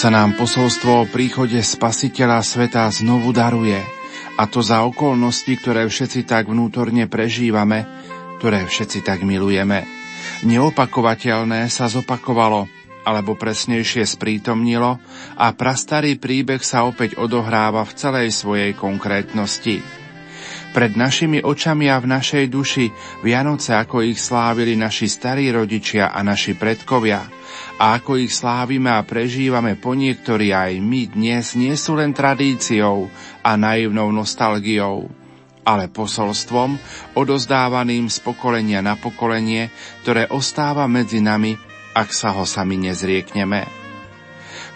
sa nám posolstvo o príchode Spasiteľa sveta znovu daruje, a to za okolnosti, ktoré všetci tak vnútorne prežívame, ktoré všetci tak milujeme. Neopakovateľné sa zopakovalo, alebo presnejšie sprítomnilo a prastarý príbeh sa opäť odohráva v celej svojej konkrétnosti. Pred našimi očami a v našej duši Vianoce, ako ich slávili naši starí rodičia a naši predkovia – a ako ich slávime a prežívame po niektorí aj my dnes, nie sú len tradíciou a naivnou nostalgiou, ale posolstvom odozdávaným z pokolenia na pokolenie, ktoré ostáva medzi nami, ak sa ho sami nezriekneme.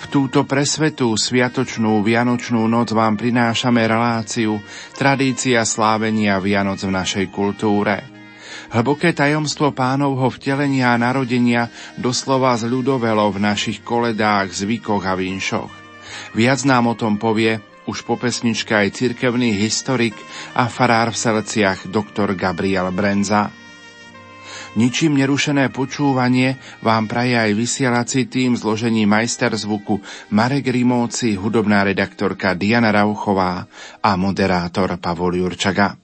V túto presvetú sviatočnú Vianočnú noc vám prinášame reláciu Tradícia slávenia Vianoc v našej kultúre – Hlboké tajomstvo pánovho vtelenia a narodenia doslova zľudovelo v našich koledách, zvykoch a vinšoch. Viac nám o tom povie už po pesničke aj cirkevný historik a farár v Selciach doktor Gabriel Brenza. Ničím nerušené počúvanie vám praje aj vysielací tým zložení majster zvuku Marek Rimóci, hudobná redaktorka Diana Rauchová a moderátor Pavol Jurčaga.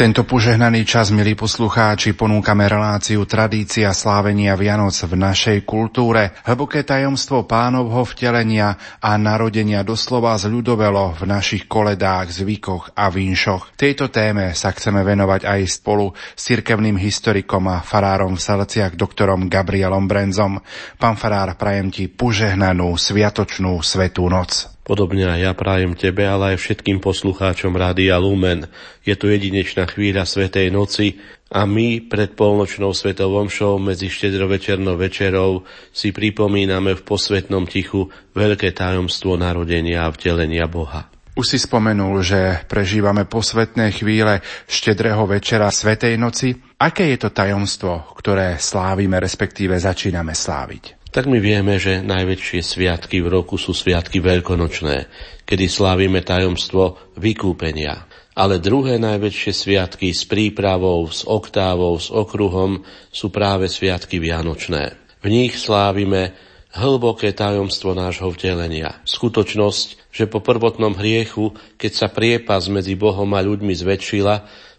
Tento požehnaný čas, milí poslucháči, ponúkame reláciu Tradícia slávenia Vianoc v našej kultúre. Hlboké tajomstvo pánovho vtelenia a narodenia doslova zľudovelo v našich koledách, zvykoch a vinšoch. Tejto téme sa chceme venovať aj spolu s cirkevným historikom a farárom v Salciach doktorom Gabrielom Brenzom. Pán farár, prajem ti požehnanú, sviatočnú, svetú noc. Podobne aj ja prajem tebe, ale aj všetkým poslucháčom Rádia Lumen. Je tu jedinečná chvíľa Svetej noci a my pred polnočnou svetovom show medzi štedrovečernou večerou si pripomíname v posvetnom tichu veľké tajomstvo narodenia a vtelenia Boha. Už si spomenul, že prežívame posvetné chvíle štedrého večera Svetej noci. Aké je to tajomstvo, ktoré slávime, respektíve začíname sláviť? Tak my vieme, že najväčšie sviatky v roku sú sviatky veľkonočné, kedy slávime tajomstvo vykúpenia. Ale druhé najväčšie sviatky s prípravou, s oktávou, s okruhom sú práve sviatky vianočné. V nich slávime hlboké tajomstvo nášho vtelenia. Skutočnosť, že po prvotnom hriechu, keď sa priepas medzi Bohom a ľuďmi zväčšila,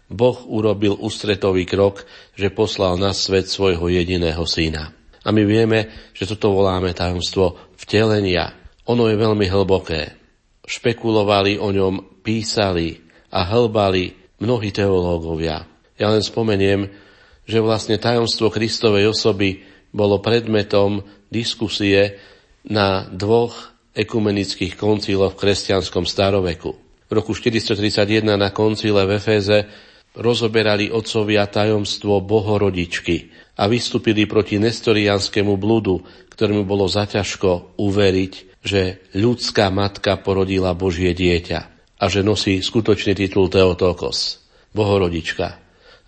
Boh urobil ústretový krok, že poslal na svet svojho jediného syna. A my vieme, že toto voláme tajomstvo vtelenia. Ono je veľmi hlboké. Špekulovali o ňom, písali a hlbali mnohí teológovia. Ja len spomeniem, že vlastne tajomstvo Kristovej osoby bolo predmetom diskusie na dvoch ekumenických konciloch v kresťanskom staroveku. V roku 431 na koncile v Efeze rozoberali otcovia tajomstvo bohorodičky a vystúpili proti nestorianskému bludu, ktorému bolo zaťažko uveriť, že ľudská matka porodila Božie dieťa a že nosí skutočný titul Teotokos, bohorodička.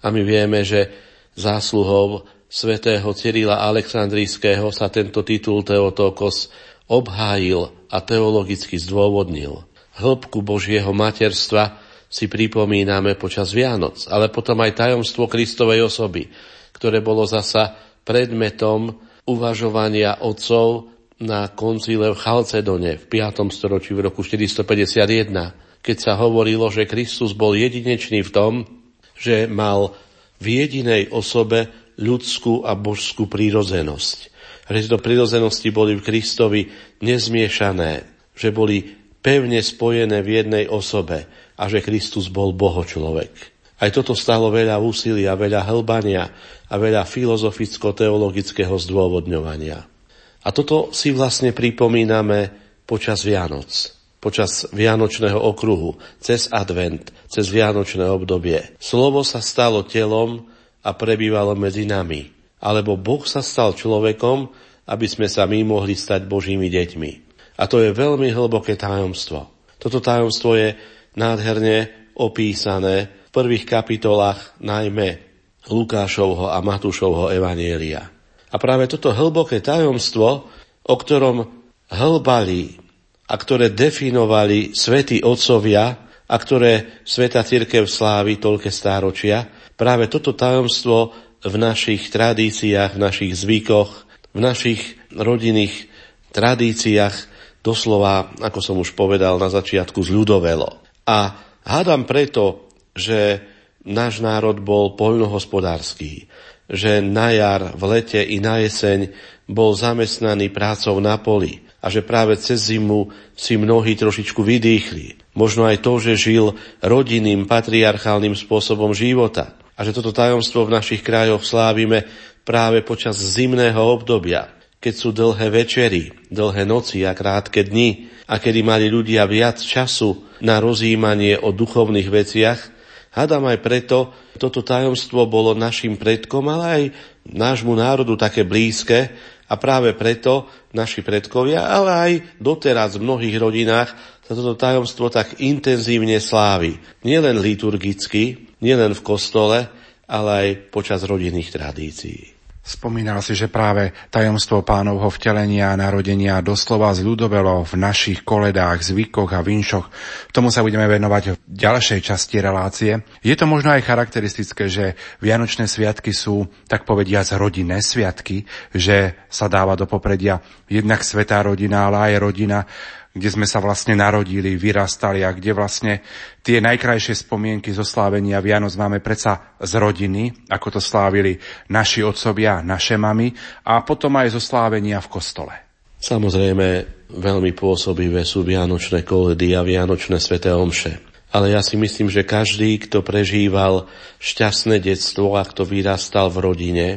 A my vieme, že zásluhou svätého Cyrila Aleksandrijského sa tento titul Teotokos obhájil a teologicky zdôvodnil. Hĺbku Božieho materstva si pripomíname počas Vianoc, ale potom aj tajomstvo Kristovej osoby, ktoré bolo zasa predmetom uvažovania otcov na koncile v Chalcedone v 5. storočí v roku 451, keď sa hovorilo, že Kristus bol jedinečný v tom, že mal v jedinej osobe ľudskú a božskú prírozenosť. Že tieto prírozenosti boli v Kristovi nezmiešané, že boli pevne spojené v jednej osobe a že Kristus bol Boho človek. Aj toto stalo veľa úsilia, veľa hlbania a veľa filozoficko-teologického zdôvodňovania. A toto si vlastne pripomíname počas Vianoc, počas Vianočného okruhu, cez advent, cez Vianočné obdobie. Slovo sa stalo telom a prebývalo medzi nami. Alebo Boh sa stal človekom, aby sme sa my mohli stať Božími deťmi. A to je veľmi hlboké tajomstvo. Toto tajomstvo je nádherne opísané prvých kapitolách najmä Lukášovho a Matúšovho evanielia. A práve toto hlboké tajomstvo, o ktorom hlbali a ktoré definovali svätí otcovia a ktoré Sveta Církev slávi toľké stáročia, práve toto tajomstvo v našich tradíciách, v našich zvykoch, v našich rodinných tradíciách doslova, ako som už povedal na začiatku, zľudovelo. A hádam preto, že náš národ bol poľnohospodársky, že na jar, v lete i na jeseň bol zamestnaný prácou na poli a že práve cez zimu si mnohí trošičku vydýchli. Možno aj to, že žil rodinným, patriarchálnym spôsobom života a že toto tajomstvo v našich krajoch slávime práve počas zimného obdobia, keď sú dlhé večery, dlhé noci a krátke dni a kedy mali ľudia viac času na rozjímanie o duchovných veciach, Hádam aj preto, toto tajomstvo bolo našim predkom, ale aj nášmu národu také blízke a práve preto naši predkovia, ale aj doteraz v mnohých rodinách sa toto tajomstvo tak intenzívne slávi. Nielen liturgicky, nielen v kostole, ale aj počas rodinných tradícií. Spomínal si, že práve tajomstvo pánovho vtelenia a narodenia doslova zľudovelo v našich koledách, zvykoch a vinšoch. Tomu sa budeme venovať v ďalšej časti relácie. Je to možno aj charakteristické, že Vianočné sviatky sú, tak povediac, rodinné sviatky, že sa dáva do popredia jednak svetá rodina, ale aj rodina kde sme sa vlastne narodili, vyrastali a kde vlastne tie najkrajšie spomienky zo slávenia Vianoc máme predsa z rodiny, ako to slávili naši otcovia, naše mamy a potom aj zo slávenia v kostole. Samozrejme, veľmi pôsobivé sú Vianočné koledy a Vianočné sveté omše. Ale ja si myslím, že každý, kto prežíval šťastné detstvo a kto vyrastal v rodine,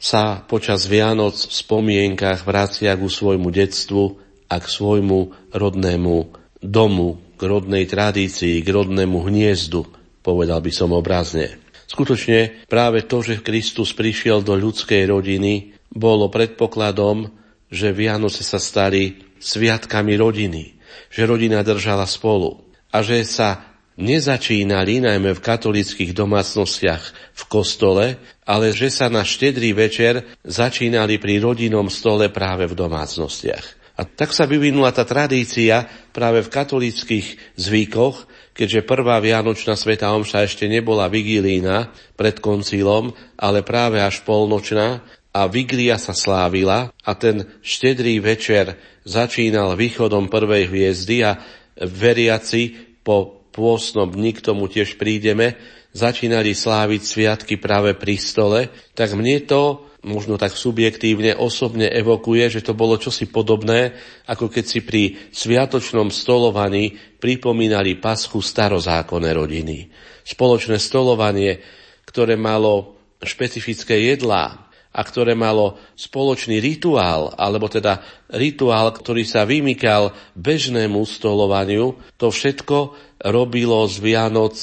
sa počas Vianoc v spomienkach vracia ku svojmu detstvu a k svojmu rodnému domu, k rodnej tradícii, k rodnému hniezdu, povedal by som obrazne. Skutočne práve to, že Kristus prišiel do ľudskej rodiny, bolo predpokladom, že Vianoce sa stali sviatkami rodiny, že rodina držala spolu. a že sa nezačínali najmä v katolických domácnostiach v kostole, ale že sa na štedrý večer začínali pri rodinnom stole práve v domácnostiach. A tak sa vyvinula tá tradícia práve v katolických zvykoch, keďže prvá Vianočná Sveta Omša ešte nebola vigilína pred koncílom, ale práve až polnočná a vigília sa slávila a ten štedrý večer začínal východom prvej hviezdy a veriaci po pôstnom dni k tomu tiež prídeme, začínali sláviť sviatky práve pri stole, tak mne to možno tak subjektívne osobne evokuje, že to bolo čosi podobné, ako keď si pri sviatočnom stolovaní pripomínali paschu starozákonné rodiny. Spoločné stolovanie, ktoré malo špecifické jedlá a ktoré malo spoločný rituál, alebo teda rituál, ktorý sa vymykal bežnému stolovaniu, to všetko robilo z Vianoc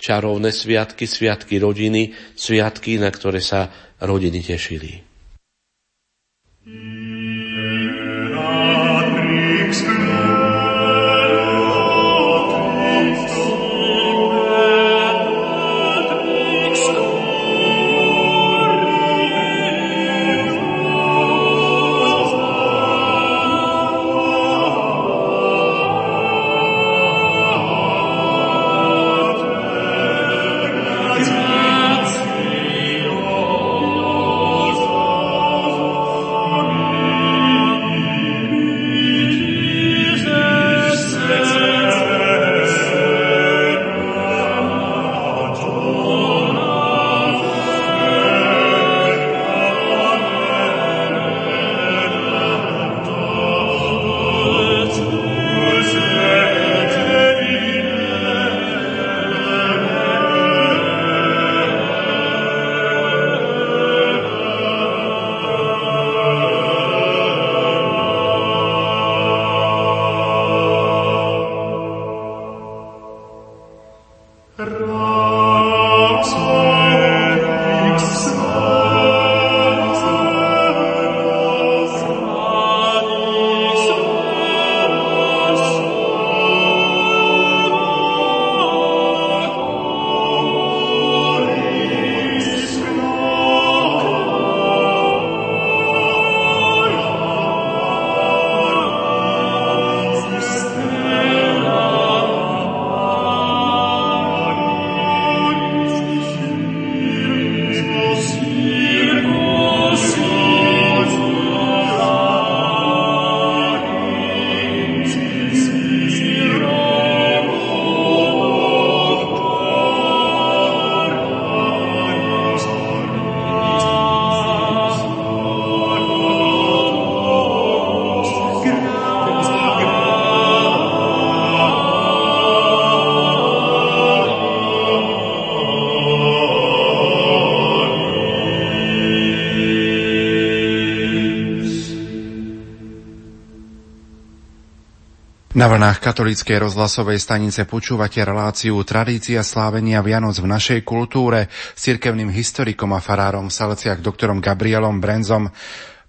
čarovné sviatky, sviatky rodiny, sviatky, na ktoré sa rodiny tešili. Na vlnách katolíckej rozhlasovej stanice počúvate reláciu Tradícia slávenia Vianoc v našej kultúre s cirkevným historikom a farárom v Saleciach doktorom Gabrielom Brenzom.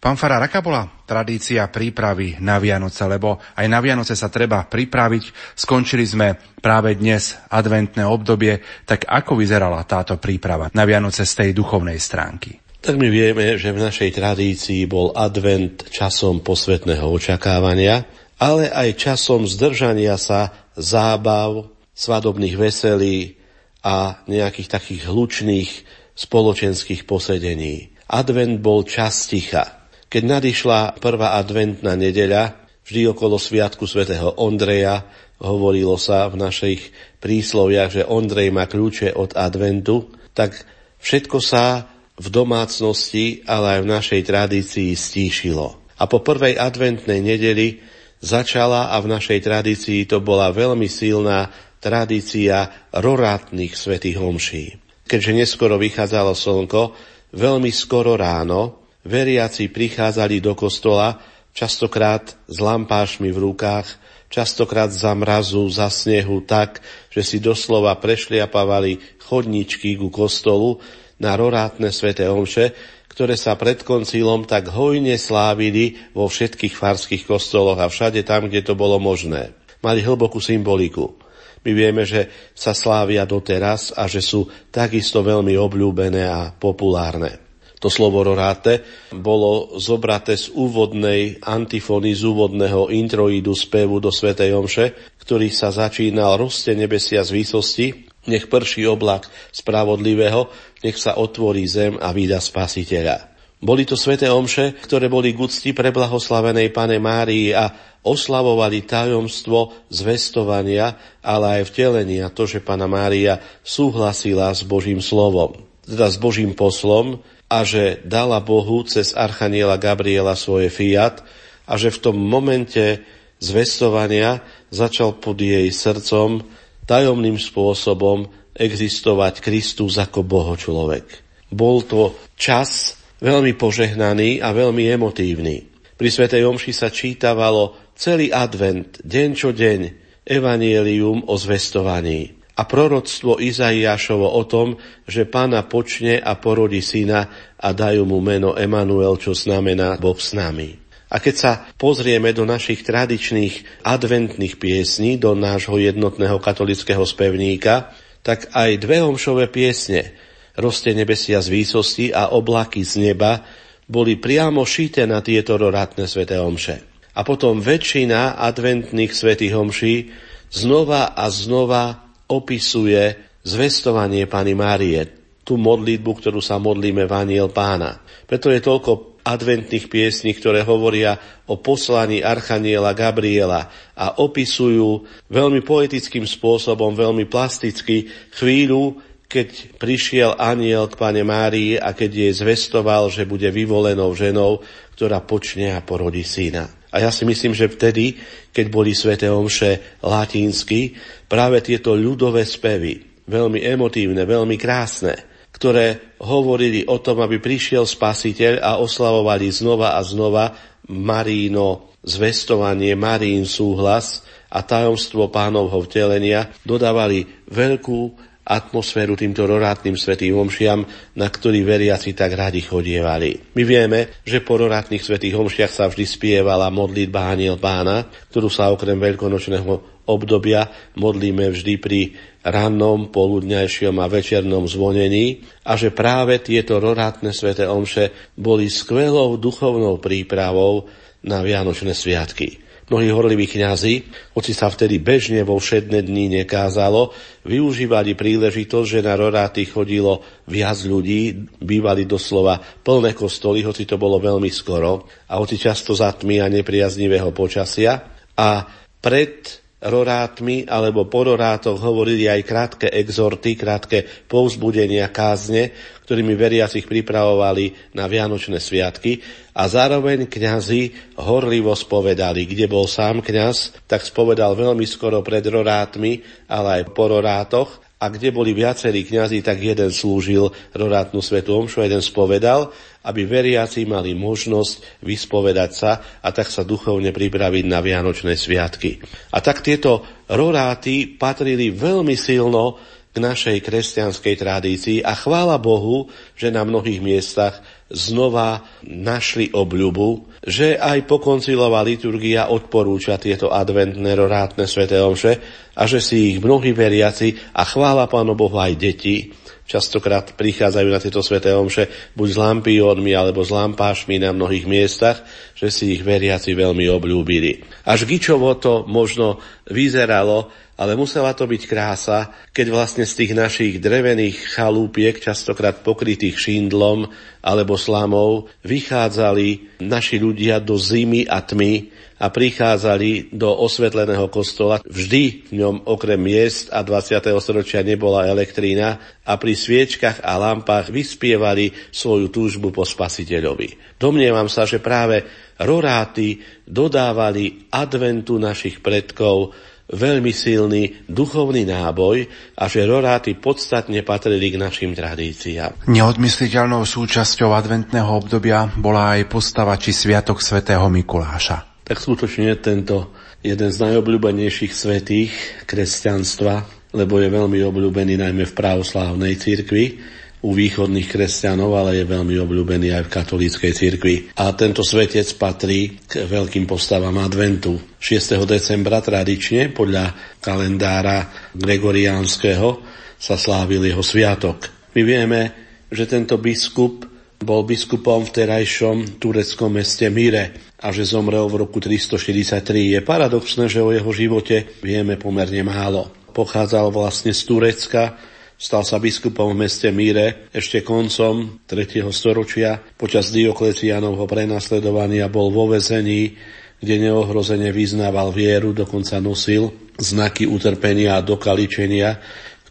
Pán Farár, aká bola tradícia prípravy na Vianoce? Lebo aj na Vianoce sa treba pripraviť. Skončili sme práve dnes adventné obdobie. Tak ako vyzerala táto príprava na Vianoce z tej duchovnej stránky? Tak my vieme, že v našej tradícii bol advent časom posvetného očakávania, ale aj časom zdržania sa zábav, svadobných veselí a nejakých takých hlučných spoločenských posedení. Advent bol čas ticha. Keď nadišla prvá adventná nedeľa, vždy okolo sviatku svätého Ondreja, hovorilo sa v našich prísloviach, že Ondrej má kľúče od adventu, tak všetko sa v domácnosti, ale aj v našej tradícii stíšilo. A po prvej adventnej nedeli začala a v našej tradícii to bola veľmi silná tradícia rorátnych svetých homší. Keďže neskoro vychádzalo slnko, veľmi skoro ráno veriaci prichádzali do kostola, častokrát s lampášmi v rukách, častokrát za mrazu, za snehu tak, že si doslova prešliapavali chodničky ku kostolu na rorátne sveté omše, ktoré sa pred koncílom tak hojne slávili vo všetkých farských kostoloch a všade tam, kde to bolo možné. Mali hlbokú symboliku. My vieme, že sa slávia doteraz a že sú takisto veľmi obľúbené a populárne. To slovo roráte bolo zobraté z úvodnej antifóny, z úvodného introidu spevu do Svetej Omše, ktorý sa začínal roste nebesia z výsosti, nech prší oblak spravodlivého, nech sa otvorí zem a vyda spasiteľa. Boli to sveté omše, ktoré boli k úcti preblahoslavenej Pane Márii a oslavovali tajomstvo zvestovania, ale aj vtelenia, to, že Pana Mária súhlasila s Božím slovom, teda s Božím poslom a že dala Bohu cez Archaniela Gabriela svoje fiat a že v tom momente zvestovania začal pod jej srdcom tajomným spôsobom existovať Kristus ako Boho človek. Bol to čas veľmi požehnaný a veľmi emotívny. Pri Svetej Omši sa čítavalo celý advent, deň čo deň, evanielium o zvestovaní a proroctvo Izaiášovo o tom, že pána počne a porodí syna a dajú mu meno Emanuel, čo znamená Boh s nami. A keď sa pozrieme do našich tradičných adventných piesní, do nášho jednotného katolického spevníka, tak aj dve homšové piesne roste nebesia z výsosti a oblaky z neba, boli priamo šité na tieto rorátne sveté omše. A potom väčšina adventných svetých omší znova a znova opisuje zvestovanie Pany Márie, tú modlitbu, ktorú sa modlíme v Aniel Pána. Preto je toľko adventných piesní, ktoré hovoria o poslaní Archaniela Gabriela a opisujú veľmi poetickým spôsobom, veľmi plasticky chvíľu, keď prišiel aniel k pane Márii a keď jej zvestoval, že bude vyvolenou ženou, ktorá počne a porodí syna. A ja si myslím, že vtedy, keď boli sveté omše latínsky, práve tieto ľudové spevy, veľmi emotívne, veľmi krásne, ktoré hovorili o tom, aby prišiel spasiteľ a oslavovali znova a znova Maríno zvestovanie, Marín súhlas a tajomstvo pánovho vtelenia, dodávali veľkú atmosféru týmto rorátnym svetým omšiam, na ktorý veriaci tak radi chodievali. My vieme, že po rorátnych svetých omšiach sa vždy spievala modlitba Aniel Pána, ktorú sa okrem veľkonočného obdobia modlíme vždy pri rannom, poludňajšom a večernom zvonení a že práve tieto rorátne sveté omše boli skvelou duchovnou prípravou na Vianočné sviatky. Mnohí horliví kňazi, hoci sa vtedy bežne vo všedné dni nekázalo, využívali príležitosť, že na roráty chodilo viac ľudí, bývali doslova plné kostoly, hoci to bolo veľmi skoro a hoci často za tmy a nepriaznivého počasia. A pred rorátmi alebo po rorátoch hovorili aj krátke exorty, krátke povzbudenia kázne, ktorými veriacich pripravovali na Vianočné sviatky a zároveň kňazi horlivo spovedali. Kde bol sám kňaz, tak spovedal veľmi skoro pred rorátmi, ale aj po rorátoch a kde boli viacerí kňazi, tak jeden slúžil rorátnu svetu omšu, jeden spovedal aby veriaci mali možnosť vyspovedať sa a tak sa duchovne pripraviť na Vianočné sviatky. A tak tieto roráty patrili veľmi silno k našej kresťanskej tradícii a chvála Bohu, že na mnohých miestach znova našli obľubu, že aj pokoncilová liturgia odporúča tieto adventné rorátne sveté omše a že si ich mnohí veriaci a chvála Pánu Bohu aj deti častokrát prichádzajú na tieto sveté omše buď s lampiónmi alebo s lampášmi na mnohých miestach, že si ich veriaci veľmi obľúbili. Až Gičovo to možno vyzeralo, ale musela to byť krása, keď vlastne z tých našich drevených chalúpiek, častokrát pokrytých šindlom alebo slamou, vychádzali naši ľudia do zimy a tmy a prichádzali do osvetleného kostola. Vždy v ňom okrem miest a 20. storočia nebola elektrína a pri sviečkach a lampách vyspievali svoju túžbu po spasiteľovi. Domnievam sa, že práve roráty dodávali adventu našich predkov veľmi silný duchovný náboj a že roráty podstatne patrili k našim tradíciám. Neodmysliteľnou súčasťou adventného obdobia bola aj postava či sviatok svätého Mikuláša tak skutočne tento jeden z najobľúbenejších svetých kresťanstva, lebo je veľmi obľúbený najmä v pravoslávnej cirkvi. U východných kresťanov, ale je veľmi obľúbený aj v katolíckej cirkvi. A tento svetec patrí k veľkým postavám adventu. 6. decembra tradične podľa kalendára gregoriánskeho sa slávil jeho sviatok. My vieme, že tento biskup bol biskupom v terajšom tureckom meste Mire a že zomrel v roku 343. Je paradoxné, že o jeho živote vieme pomerne málo. Pochádzal vlastne z Turecka, Stal sa biskupom v meste Míre ešte koncom 3. storočia. Počas Dioklecianovho prenasledovania bol vo vezení, kde neohrozene vyznával vieru, dokonca nosil znaky utrpenia a dokaličenia,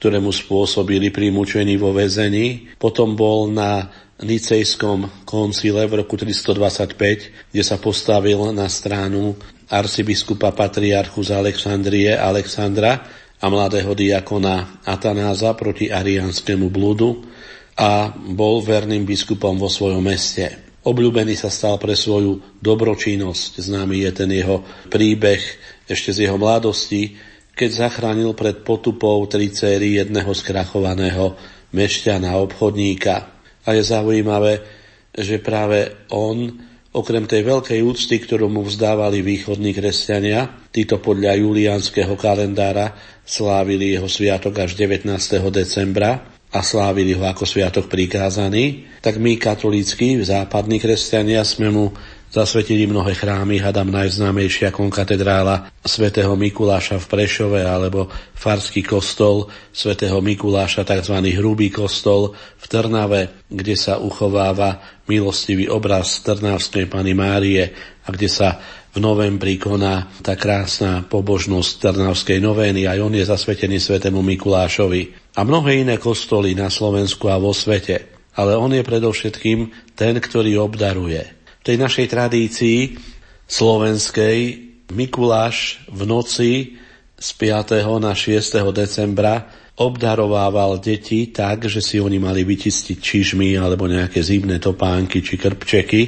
ktoré mu spôsobili pri mučení vo vezení. Potom bol na Nicejskom koncile v roku 325, kde sa postavil na stranu arcibiskupa patriarchu z Alexandrie Alexandra a mladého diakona Atanáza proti arianskému blúdu a bol verným biskupom vo svojom meste. Obľúbený sa stal pre svoju dobročinnosť. Známy je ten jeho príbeh ešte z jeho mladosti, keď zachránil pred potupou tri céry jedného skrachovaného mešťana, obchodníka. A je zaujímavé, že práve on, okrem tej veľkej úcty, ktorú mu vzdávali východní kresťania, títo podľa juliánskeho kalendára slávili jeho sviatok až 19. decembra a slávili ho ako sviatok prikázaný, tak my katolícky, západní kresťania sme mu Zasvetili mnohé chrámy, hadam najznámejšia konkatedrála svätého Mikuláša v Prešove alebo farský kostol svätého Mikuláša, tzv. hrubý kostol v Trnave, kde sa uchováva milostivý obraz Trnavskej Pany Márie a kde sa v novembri koná tá krásna pobožnosť Trnavskej novény, aj on je zasvetený svetému Mikulášovi. A mnohé iné kostoly na Slovensku a vo svete. Ale on je predovšetkým ten, ktorý obdaruje tej našej tradícii slovenskej Mikuláš v noci z 5. na 6. decembra obdarovával deti tak, že si oni mali vyčistiť čižmy alebo nejaké zimné topánky či krpčeky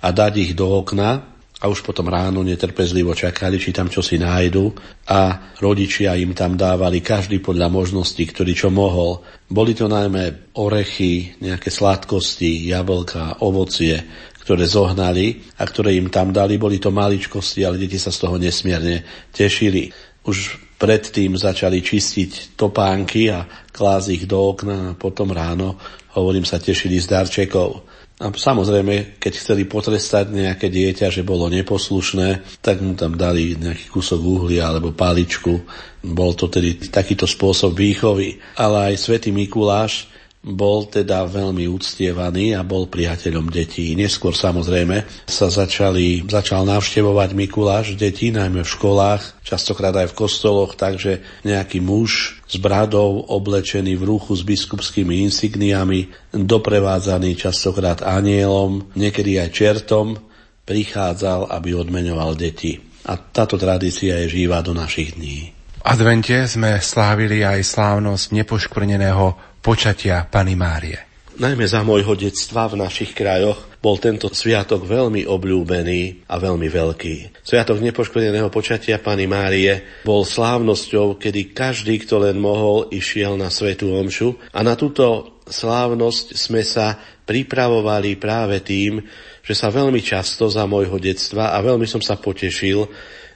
a dať ich do okna a už potom ráno netrpezlivo čakali, či tam čo si nájdu a rodičia im tam dávali každý podľa možností, ktorý čo mohol. Boli to najmä orechy, nejaké sladkosti, jablka, ovocie, ktoré zohnali a ktoré im tam dali. Boli to maličkosti, ale deti sa z toho nesmierne tešili. Už predtým začali čistiť topánky a klásť ich do okna a potom ráno, hovorím, sa tešili z darčekov. A samozrejme, keď chceli potrestať nejaké dieťa, že bolo neposlušné, tak mu tam dali nejaký kúsok uhlia alebo paličku. Bol to tedy takýto spôsob výchovy. Ale aj svätý Mikuláš bol teda veľmi uctievaný a bol priateľom detí. Neskôr samozrejme sa začali, začal navštevovať Mikuláš detí, najmä v školách, častokrát aj v kostoloch, takže nejaký muž s bradou, oblečený v ruchu s biskupskými insigniami, doprevádzaný častokrát anielom, niekedy aj čertom, prichádzal, aby odmenoval deti. A táto tradícia je živá do našich dní. V advente sme slávili aj slávnosť nepoškvrneného počatia Pany Márie. Najmä za môjho detstva v našich krajoch bol tento sviatok veľmi obľúbený a veľmi veľký. Sviatok nepoškodeného počatia Pany Márie bol slávnosťou, kedy každý, kto len mohol, išiel na Svetú Omšu a na túto slávnosť sme sa pripravovali práve tým, že sa veľmi často za môjho detstva a veľmi som sa potešil,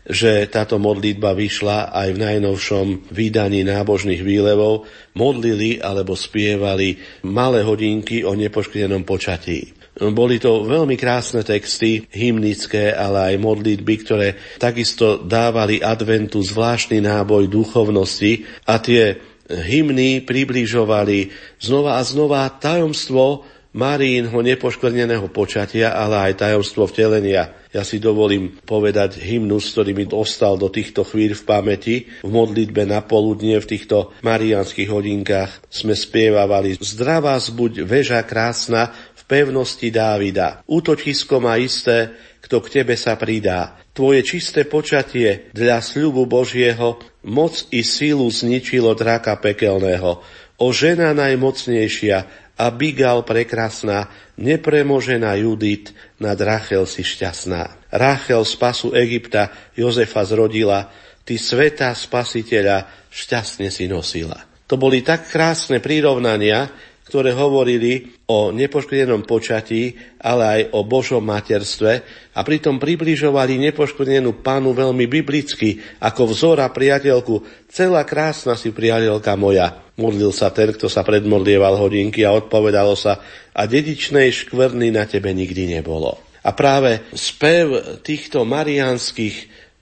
že táto modlitba vyšla aj v najnovšom vydaní nábožných výlevov, modlili alebo spievali malé hodinky o nepoškvrnenom počatí. Boli to veľmi krásne texty, hymnické, ale aj modlitby, ktoré takisto dávali adventu zvláštny náboj duchovnosti a tie hymny približovali znova a znova tajomstvo Marínho nepoškvrneného počatia, ale aj tajomstvo vtelenia. Ja si dovolím povedať hymnus, ktorý mi ostal do týchto chvíľ v pamäti. V modlitbe na poludne v týchto marianských hodinkách sme spievavali Zdravá buď veža krásna v pevnosti Dávida. Útočisko má isté, kto k tebe sa pridá. Tvoje čisté počatie dla sľubu Božieho moc i sílu zničilo draka pekelného. O žena najmocnejšia, Abigal prekrasná, nepremožená Judit, nad Rachel si šťastná. Rachel spasu Egypta Jozefa zrodila, ty sveta spasiteľa šťastne si nosila. To boli tak krásne prirovnania, ktoré hovorili o nepoškodenom počatí, ale aj o Božom materstve a pritom približovali nepoškodenú pánu veľmi biblicky, ako vzor a priateľku. Celá krásna si priateľka moja. Modlil sa ten, kto sa predmodlieval hodinky a odpovedalo sa a dedičnej škvrny na tebe nikdy nebolo. A práve spev týchto marianských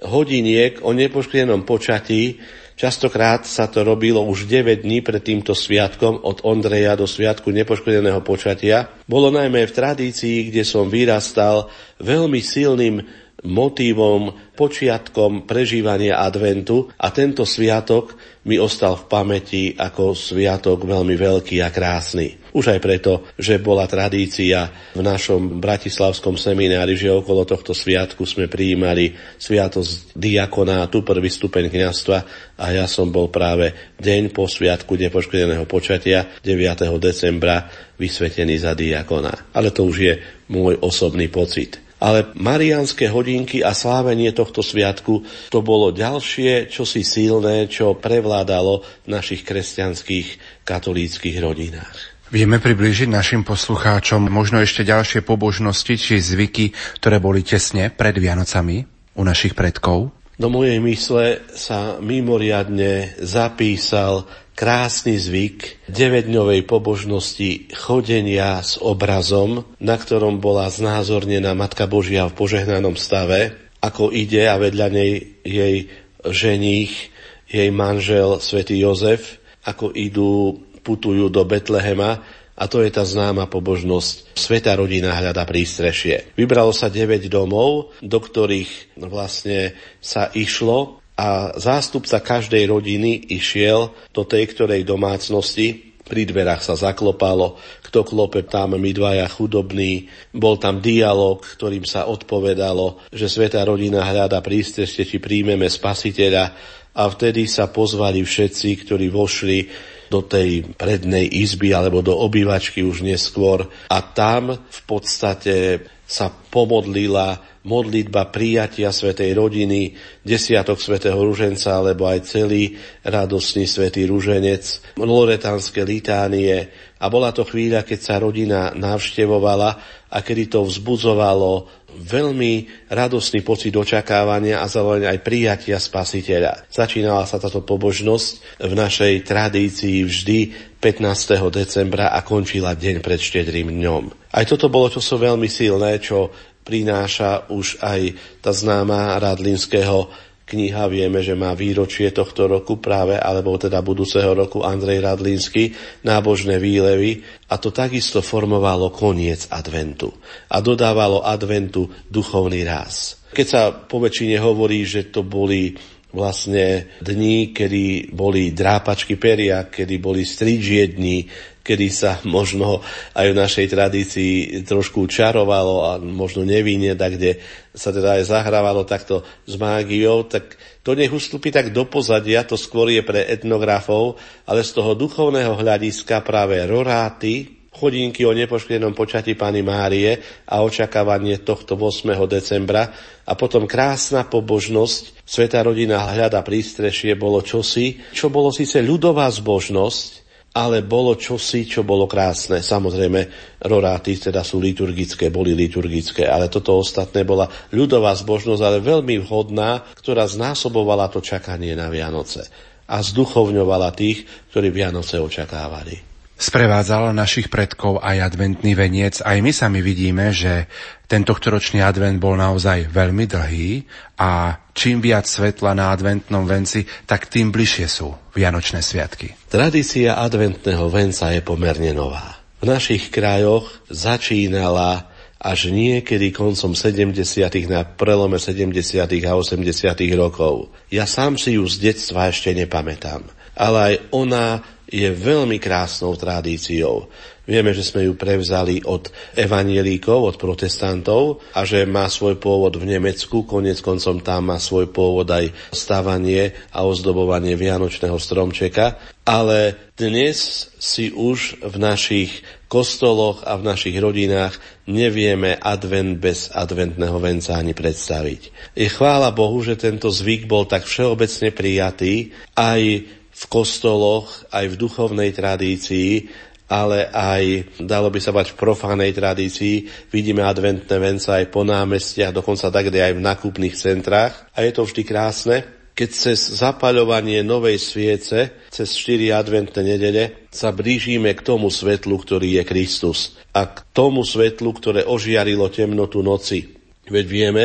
hodiniek o nepoškodenom počatí Častokrát sa to robilo už 9 dní pred týmto sviatkom od Ondreja do sviatku nepoškodeného počatia. Bolo najmä v tradícii, kde som vyrastal, veľmi silným motívom, počiatkom prežívania adventu a tento sviatok mi ostal v pamäti ako sviatok veľmi veľký a krásny. Už aj preto, že bola tradícia v našom bratislavskom seminári, že okolo tohto sviatku sme prijímali sviatosť diakonátu, prvý stupeň kniastva a ja som bol práve deň po sviatku nepoškodeného počatia 9. decembra vysvetený za diakona. Ale to už je môj osobný pocit. Ale marianské hodinky a slávenie tohto sviatku to bolo ďalšie, čo si silné, čo prevládalo v našich kresťanských katolíckých rodinách. Vieme priblížiť našim poslucháčom možno ešte ďalšie pobožnosti či zvyky, ktoré boli tesne pred Vianocami u našich predkov? Do mojej mysle sa mimoriadne zapísal krásny zvyk 9-dňovej pobožnosti chodenia s obrazom, na ktorom bola znázornená Matka Božia v požehnanom stave, ako ide a vedľa nej jej ženích, jej manžel svätý Jozef, ako idú, putujú do Betlehema a to je tá známa pobožnosť. Sveta rodina hľada prístrešie. Vybralo sa 9 domov, do ktorých vlastne sa išlo a zástupca každej rodiny išiel do tej ktorej domácnosti, pri dverách sa zaklopalo, kto klope tam, my dvaja chudobní. Bol tam dialog, ktorým sa odpovedalo, že sveta rodina hľada prístrešte, či príjmeme spasiteľa. A vtedy sa pozvali všetci, ktorí vošli do tej prednej izby alebo do obývačky už neskôr. A tam v podstate sa pomodlila modlitba prijatia Svetej rodiny, desiatok Svetého Ruženca, alebo aj celý radosný Svetý Ruženec, loretánske litánie. A bola to chvíľa, keď sa rodina navštevovala a kedy to vzbudzovalo veľmi radostný pocit očakávania a zároveň aj prijatia spasiteľa. Začínala sa táto pobožnosť v našej tradícii vždy 15. decembra a končila deň pred štedrým dňom. Aj toto bolo čoso veľmi silné, čo prináša už aj tá známa Radlinského kniha. Vieme, že má výročie tohto roku práve, alebo teda budúceho roku Andrej Radlínsky, nábožné výlevy a to takisto formovalo koniec adventu a dodávalo adventu duchovný ráz. Keď sa po väčšine hovorí, že to boli vlastne dní, kedy boli drápačky peria, kedy boli strížie dní, kedy sa možno aj v našej tradícii trošku čarovalo a možno nevinne, tak kde sa teda aj zahrávalo takto s mágiou, tak to nech ustúpi tak do pozadia, to skôr je pre etnografov, ale z toho duchovného hľadiska práve roráty, chodinky o nepoškodenom počatí Pany Márie a očakávanie tohto 8. decembra a potom krásna pobožnosť, Sveta rodina hľada prístrešie bolo čosi, čo bolo síce ľudová zbožnosť, ale bolo čosi, čo bolo krásne. Samozrejme, roráty teda sú liturgické, boli liturgické, ale toto ostatné bola ľudová zbožnosť, ale veľmi vhodná, ktorá znásobovala to čakanie na Vianoce a zduchovňovala tých, ktorí Vianoce očakávali. Sprevádzal našich predkov aj adventný veniec. Aj my sami vidíme, že tento ročný advent bol naozaj veľmi dlhý a čím viac svetla na adventnom venci, tak tým bližšie sú Vianočné sviatky. Tradícia adventného venca je pomerne nová. V našich krajoch začínala až niekedy koncom 70. na prelome 70. a 80. rokov. Ja sám si ju z detstva ešte nepamätám. Ale aj ona je veľmi krásnou tradíciou. Vieme, že sme ju prevzali od evanielíkov, od protestantov a že má svoj pôvod v Nemecku, konec koncom tam má svoj pôvod aj stavanie a ozdobovanie Vianočného stromčeka, ale dnes si už v našich kostoloch a v našich rodinách nevieme advent bez adventného venca ani predstaviť. Je chvála Bohu, že tento zvyk bol tak všeobecne prijatý aj v kostoloch, aj v duchovnej tradícii ale aj, dalo by sa bať v profánej tradícii, vidíme adventné vence aj po námestiach, dokonca tak, aj v nakupných centrách. A je to vždy krásne, keď cez zapaľovanie novej sviece, cez 4 adventné nedele, sa blížime k tomu svetlu, ktorý je Kristus a k tomu svetlu, ktoré ožiarilo temnotu noci. Veď vieme,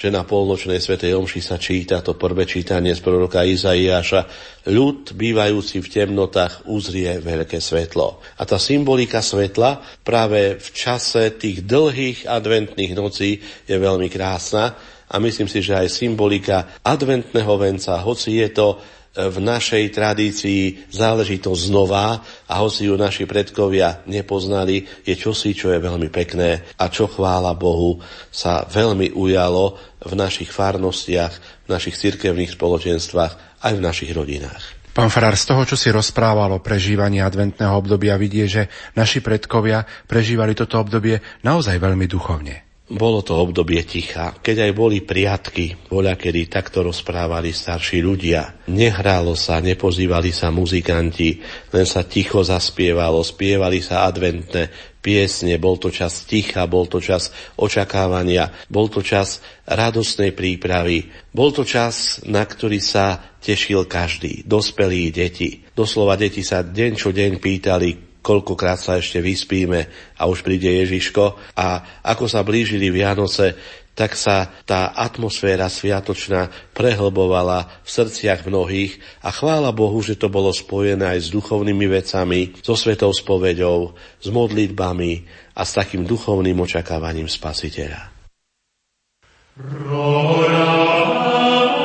že na polnočnej svetej omši sa číta to prvé čítanie z proroka Izaiáša. Ľud, bývajúci v temnotách, uzrie veľké svetlo. A tá symbolika svetla práve v čase tých dlhých adventných nocí je veľmi krásna, a myslím si, že aj symbolika adventného venca, hoci je to v našej tradícii záležitosť znova a hoci ju naši predkovia nepoznali, je čosi, čo je veľmi pekné a čo chvála Bohu sa veľmi ujalo v našich farnostiach, v našich cirkevných spoločenstvách aj v našich rodinách. Pán Farár, z toho, čo si rozprával o prežívaní adventného obdobia, vidie, že naši predkovia prežívali toto obdobie naozaj veľmi duchovne. Bolo to obdobie ticha, keď aj boli priatky, voľa kedy takto rozprávali starší ľudia. Nehrálo sa, nepozývali sa muzikanti, len sa ticho zaspievalo, spievali sa adventné piesne, bol to čas ticha, bol to čas očakávania, bol to čas radostnej prípravy, bol to čas, na ktorý sa tešil každý, dospelí deti. Doslova deti sa deň čo deň pýtali, koľkokrát sa ešte vyspíme a už príde Ježiško. A ako sa blížili Vianoce, tak sa tá atmosféra sviatočná prehlbovala v srdciach mnohých a chvála Bohu, že to bolo spojené aj s duchovnými vecami, so svetou spoveďou, s modlitbami a s takým duchovným očakávaním Spasiteľa. Rora.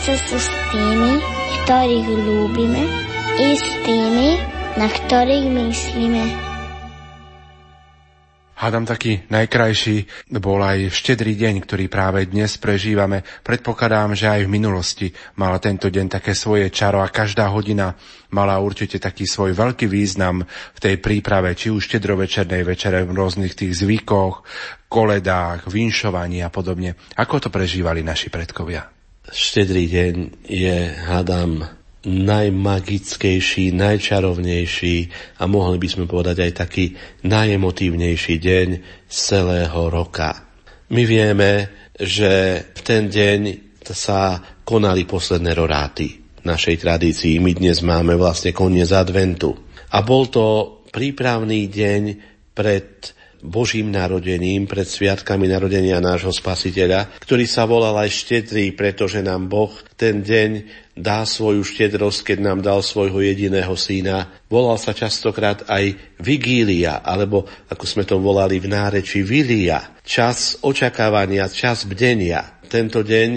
Sú s tými, ktorých ľúbime i s tými, na ktorých myslíme. Hádam taký najkrajší bol aj štedrý deň, ktorý práve dnes prežívame. Predpokladám, že aj v minulosti mala tento deň také svoje čaro a každá hodina mala určite taký svoj veľký význam v tej príprave, či už štedrovečernej večere v rôznych tých zvykoch, koledách, vinšovaní a podobne. Ako to prežívali naši predkovia? Štedrý deň je, hádam, najmagickejší, najčarovnejší a mohli by sme povedať aj taký najemotívnejší deň celého roka. My vieme, že v ten deň sa konali posledné roráty našej tradícii. My dnes máme vlastne koniec adventu. A bol to prípravný deň pred Božím narodením, pred sviatkami narodenia nášho spasiteľa, ktorý sa volal aj štedrý, pretože nám Boh ten deň dá svoju štedrosť, keď nám dal svojho jediného syna. Volal sa častokrát aj vigília, alebo ako sme to volali v náreči, vilia. Čas očakávania, čas bdenia. Tento deň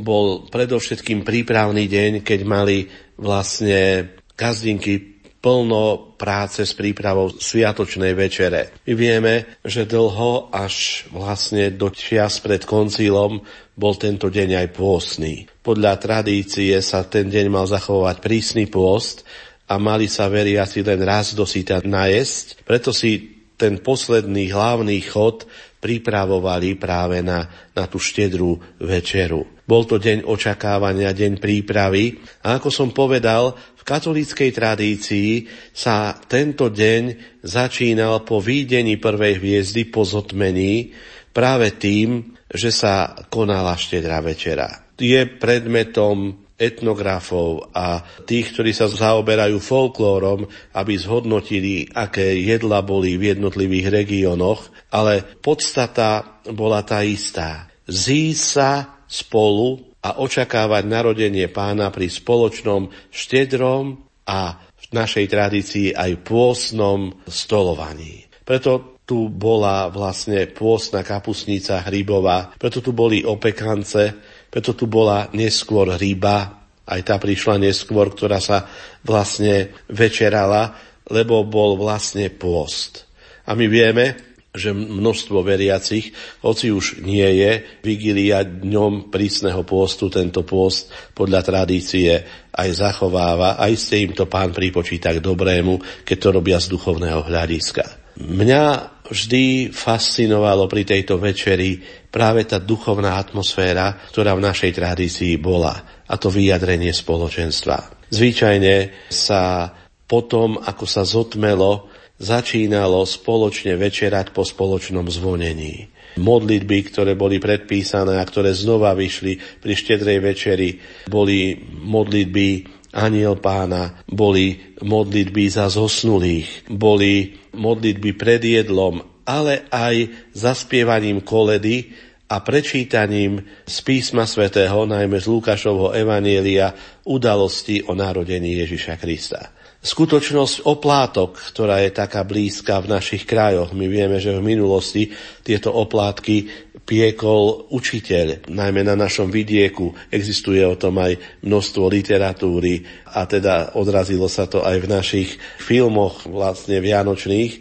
bol predovšetkým prípravný deň, keď mali vlastne gazdinky plno práce s prípravou sviatočnej večere. My vieme, že dlho až vlastne do čias pred koncílom bol tento deň aj pôstny. Podľa tradície sa ten deň mal zachovať prísny pôst a mali sa veriaci len raz dosýtať najesť, preto si ten posledný hlavný chod pripravovali práve na, na tú štedrú večeru. Bol to deň očakávania, deň prípravy a ako som povedal, v katolíckej tradícii sa tento deň začínal po výdení prvej hviezdy po zotmení práve tým, že sa konala štedrá večera. Je predmetom etnografov a tých, ktorí sa zaoberajú folklórom, aby zhodnotili, aké jedla boli v jednotlivých regiónoch, ale podstata bola tá istá. Zísť sa spolu a očakávať narodenie pána pri spoločnom štedrom a v našej tradícii aj pôsnom stolovaní. Preto tu bola vlastne pôstna kapusnica hrybová, preto tu boli opekance, preto tu bola neskôr ryba, aj tá prišla neskôr, ktorá sa vlastne večerala, lebo bol vlastne pôst. A my vieme, že množstvo veriacich, hoci už nie je vigilia dňom prísneho pôstu, tento pôst podľa tradície aj zachováva, aj ste im to pán pripočíta k dobrému, keď to robia z duchovného hľadiska. Mňa vždy fascinovalo pri tejto večeri práve tá duchovná atmosféra, ktorá v našej tradícii bola, a to vyjadrenie spoločenstva. Zvyčajne sa potom, ako sa zotmelo, začínalo spoločne večerať po spoločnom zvonení. Modlitby, ktoré boli predpísané a ktoré znova vyšli pri štedrej večeri, boli modlitby Aniel pána, boli modlitby za zosnulých, boli modlitby pred jedlom, ale aj zaspievaním koledy a prečítaním z písma svätého, najmä z Lukášovho evanielia, udalosti o narodení Ježiša Krista. Skutočnosť oplátok, ktorá je taká blízka v našich krajoch. My vieme, že v minulosti tieto oplátky piekol učiteľ, najmä na našom vidieku. Existuje o tom aj množstvo literatúry a teda odrazilo sa to aj v našich filmoch vlastne vianočných.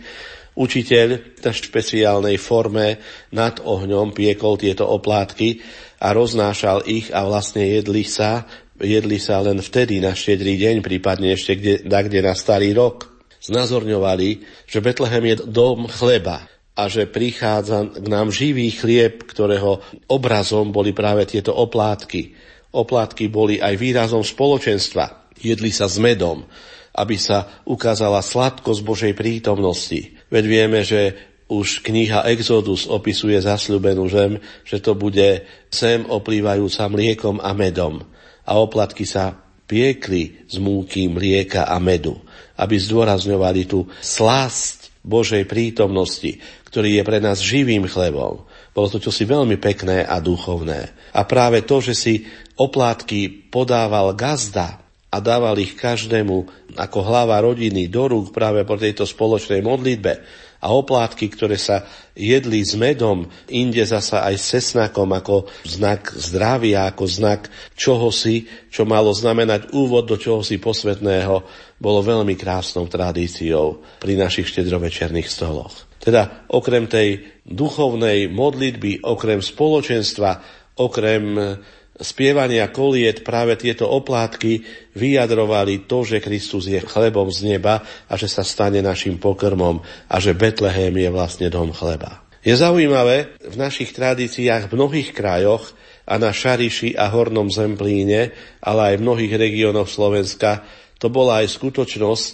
Učiteľ na špeciálnej forme nad ohňom piekol tieto oplátky a roznášal ich a vlastne jedli sa jedli sa len vtedy na štedrý deň, prípadne ešte kde, kde na starý rok. Znazorňovali, že Betlehem je dom chleba a že prichádza k nám živý chlieb, ktorého obrazom boli práve tieto oplátky. Oplátky boli aj výrazom spoločenstva. Jedli sa s medom, aby sa ukázala sladkosť Božej prítomnosti. Veď vieme, že už kniha Exodus opisuje zasľubenú zem, že to bude sem oplývajúca mliekom a medom a oplatky sa piekli z múky, mlieka a medu, aby zdôrazňovali tú slasť Božej prítomnosti, ktorý je pre nás živým chlebom. Bolo to čosi veľmi pekné a duchovné. A práve to, že si oplátky podával gazda a dával ich každému ako hlava rodiny do rúk práve po tejto spoločnej modlitbe, a oplátky, ktoré sa jedli s medom, inde zasa aj s cesnakom ako znak zdravia, ako znak čohosi, čo malo znamenať úvod do čohosi posvetného, bolo veľmi krásnou tradíciou pri našich štedrovečerných stoloch. Teda okrem tej duchovnej modlitby, okrem spoločenstva, okrem spievania koliet práve tieto oplátky vyjadrovali to, že Kristus je chlebom z neba a že sa stane našim pokrmom a že Betlehem je vlastne dom chleba. Je zaujímavé, v našich tradíciách v mnohých krajoch a na Šariši a Hornom Zemplíne, ale aj v mnohých regiónoch Slovenska, to bola aj skutočnosť,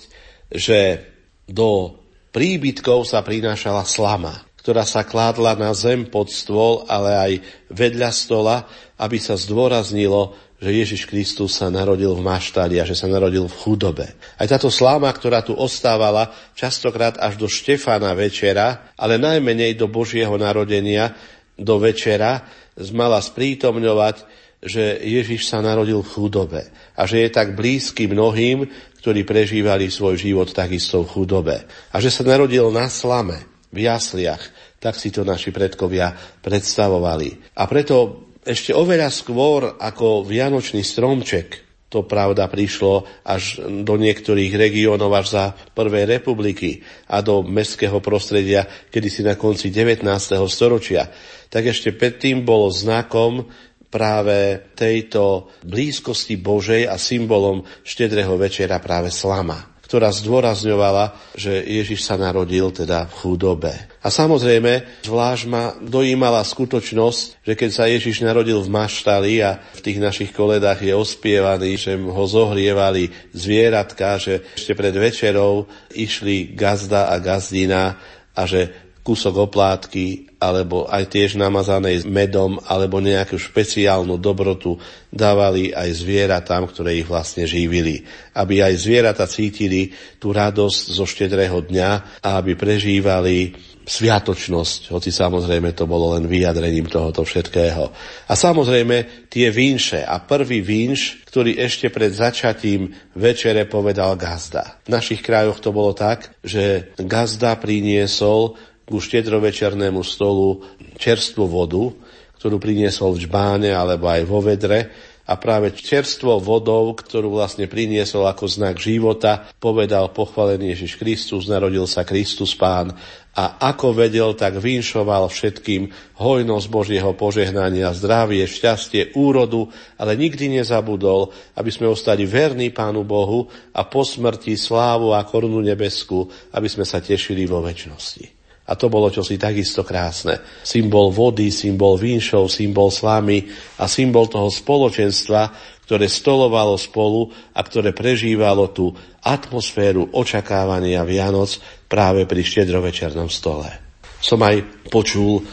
že do príbytkov sa prinášala slama ktorá sa kládla na zem pod stôl, ale aj vedľa stola, aby sa zdôraznilo, že Ježiš Kristus sa narodil v maštali a že sa narodil v chudobe. Aj táto sláma, ktorá tu ostávala častokrát až do Štefana večera, ale najmenej do Božieho narodenia, do večera, mala sprítomňovať, že Ježiš sa narodil v chudobe a že je tak blízky mnohým, ktorí prežívali svoj život takisto v chudobe. A že sa narodil na slame, v jasliach. Tak si to naši predkovia predstavovali. A preto ešte oveľa skôr ako Vianočný stromček, to pravda prišlo až do niektorých regiónov až za Prvej republiky a do mestského prostredia, kedy si na konci 19. storočia, tak ešte predtým bolo znakom práve tejto blízkosti Božej a symbolom štedrého večera práve slama ktorá zdôrazňovala, že Ježiš sa narodil teda v chudobe. A samozrejme, zvlášť ma dojímala skutočnosť, že keď sa Ježiš narodil v maštali a v tých našich koledách je ospievaný, že ho zohrievali zvieratka, že ešte pred večerou išli gazda a gazdina a že kúsok oplátky alebo aj tiež namazanej medom alebo nejakú špeciálnu dobrotu dávali aj zvieratám, ktoré ich vlastne živili. Aby aj zvieratá cítili tú radosť zo štedrého dňa a aby prežívali sviatočnosť, hoci samozrejme to bolo len vyjadrením tohoto všetkého. A samozrejme tie vínše a prvý vínš, ktorý ešte pred začatím večere povedal gazda. V našich krajoch to bolo tak, že gazda priniesol ku štedrovečernému stolu čerstvú vodu, ktorú priniesol v žbáne alebo aj vo vedre a práve čerstvo vodou, ktorú vlastne priniesol ako znak života, povedal pochválený Ježiš Kristus, narodil sa Kristus Pán a ako vedel, tak vinšoval všetkým hojnosť Božieho požehnania, zdravie, šťastie, úrodu, ale nikdy nezabudol, aby sme ostali verní Pánu Bohu a po smrti slávu a korunu nebesku, aby sme sa tešili vo väčšnosti. A to bolo čosi takisto krásne. Symbol vody, symbol vínšov, symbol slamy a symbol toho spoločenstva, ktoré stolovalo spolu a ktoré prežívalo tú atmosféru očakávania Vianoc práve pri štedrovečernom stole. Som aj počul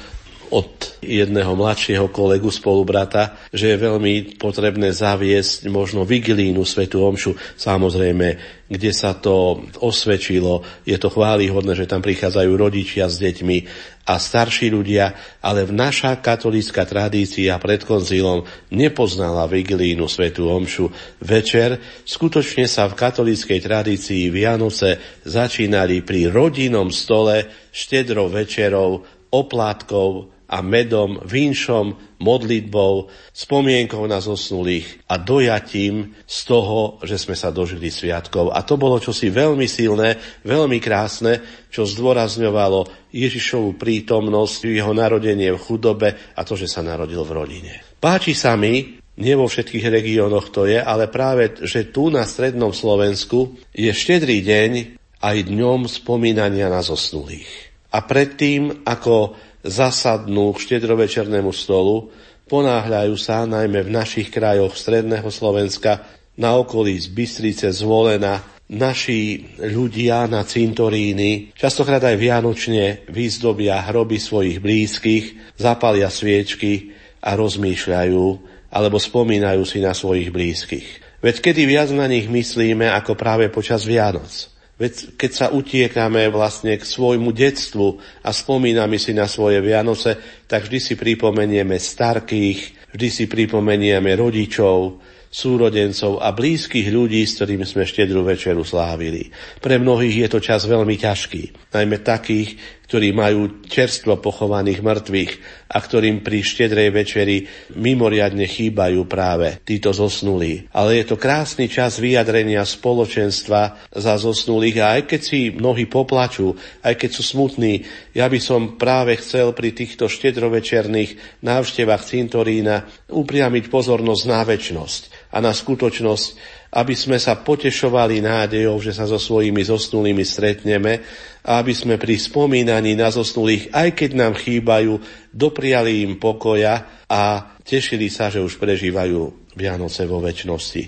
od jedného mladšieho kolegu spolubrata, že je veľmi potrebné zaviesť možno vigilínu Svetu Omšu. Samozrejme, kde sa to osvedčilo, je to chválihodné, že tam prichádzajú rodičia s deťmi a starší ľudia, ale v naša katolícka tradícia pred koncilom nepoznala vigilínu Svetu Omšu. Večer skutočne sa v katolíckej tradícii Vianoce začínali pri rodinnom stole štedro večerov, oplátkov a medom, vínšom, modlitbou, spomienkou na zosnulých a dojatím z toho, že sme sa dožili sviatkov. A to bolo čosi veľmi silné, veľmi krásne, čo zdôrazňovalo Ježišovu prítomnosť, jeho narodenie v chudobe a to, že sa narodil v rodine. Páči sa mi, nie vo všetkých regiónoch to je, ale práve, že tu na strednom Slovensku je štedrý deň aj dňom spomínania na zosnulých. A predtým, ako zasadnú k štedrovečernému stolu, ponáhľajú sa najmä v našich krajoch stredného Slovenska, na okolí z Bystrice, Zvolena, naši ľudia na cintoríny, častokrát aj vianočne vyzdobia hroby svojich blízkych, zapalia sviečky a rozmýšľajú alebo spomínajú si na svojich blízkych. Veď kedy viac na nich myslíme ako práve počas Vianoc. Veď keď sa utiekame vlastne k svojmu detstvu a spomíname si na svoje Vianoce, tak vždy si pripomenieme starkých, vždy si pripomenieme rodičov, súrodencov a blízkych ľudí, s ktorými sme štedrú večeru slávili. Pre mnohých je to čas veľmi ťažký, najmä takých, ktorí majú čerstvo pochovaných mŕtvych a ktorým pri štedrej večeri mimoriadne chýbajú práve títo zosnulí. Ale je to krásny čas vyjadrenia spoločenstva za zosnulých a aj keď si mnohí poplačú, aj keď sú smutní, ja by som práve chcel pri týchto štedrovečerných návštevách cintorína upriamiť pozornosť na väčnosť a na skutočnosť, aby sme sa potešovali nádejou, že sa so svojimi zosnulými stretneme a aby sme pri spomínaní na zosnulých, aj keď nám chýbajú, dopriali im pokoja a tešili sa, že už prežívajú Vianoce vo väčšnosti.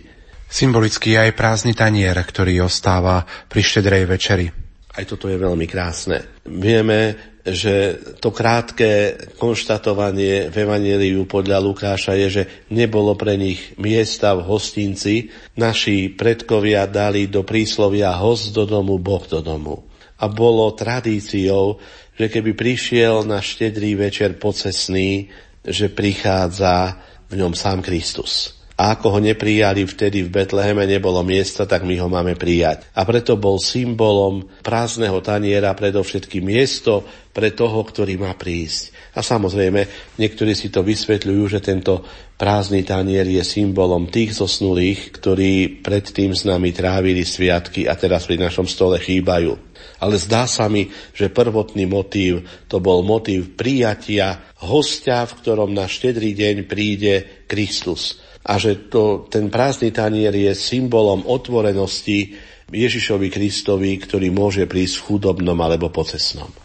Symbolicky aj prázdny tanier, ktorý ostáva pri štedrej večeri. Aj toto je veľmi krásne. Vieme, že to krátke konštatovanie v Evangeliu podľa Lukáša je, že nebolo pre nich miesta v hostinci. Naši predkovia dali do príslovia host do domu, Boh do domu. A bolo tradíciou, že keby prišiel na štedrý večer pocesný, že prichádza v ňom sám Kristus. A ako ho neprijali vtedy v Betleheme, nebolo miesta, tak my ho máme prijať. A preto bol symbolom prázdneho taniera predovšetkým miesto pre toho, ktorý má prísť. A samozrejme, niektorí si to vysvetľujú, že tento prázdny tanier je symbolom tých zosnulých, ktorí predtým s nami trávili sviatky a teraz pri našom stole chýbajú. Ale zdá sa mi, že prvotný motív to bol motív prijatia hostia, v ktorom na štedrý deň príde Kristus a že to, ten prázdny tanier je symbolom otvorenosti Ježišovi Kristovi, ktorý môže prísť v chudobnom alebo pocesnom.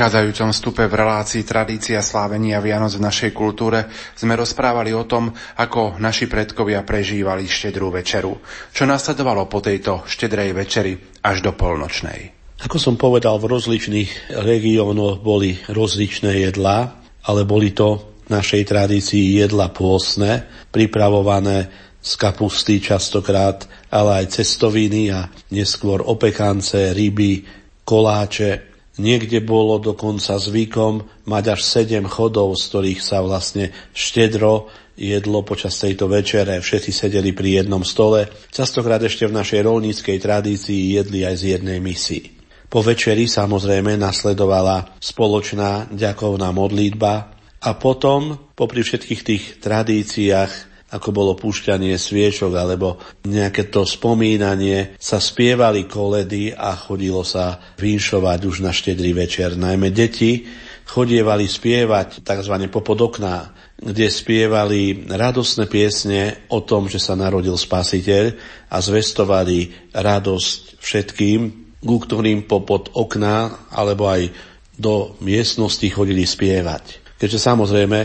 Predchádzajúcom vstupe v relácii Tradícia slávenia Vianoc v našej kultúre sme rozprávali o tom, ako naši predkovia prežívali štedrú večeru, čo nasledovalo po tejto štedrej večeri až do polnočnej. Ako som povedal, v rozličných regiónoch boli rozličné jedlá, ale boli to v našej tradícii jedla pôsne, pripravované z kapusty častokrát, ale aj cestoviny a neskôr opekance, ryby, koláče, Niekde bolo dokonca zvykom mať až sedem chodov, z ktorých sa vlastne štedro jedlo počas tejto večere. Všetci sedeli pri jednom stole. Častokrát ešte v našej rolníckej tradícii jedli aj z jednej misy. Po večeri samozrejme nasledovala spoločná ďakovná modlitba a potom, popri všetkých tých tradíciách, ako bolo púšťanie sviečok alebo nejaké to spomínanie, sa spievali koledy a chodilo sa vinšovať už na štedrý večer. Najmä deti chodievali spievať tzv. popod okná, kde spievali radosné piesne o tom, že sa narodil spasiteľ a zvestovali radosť všetkým, ku ktorým popod okná alebo aj do miestnosti chodili spievať. Keďže samozrejme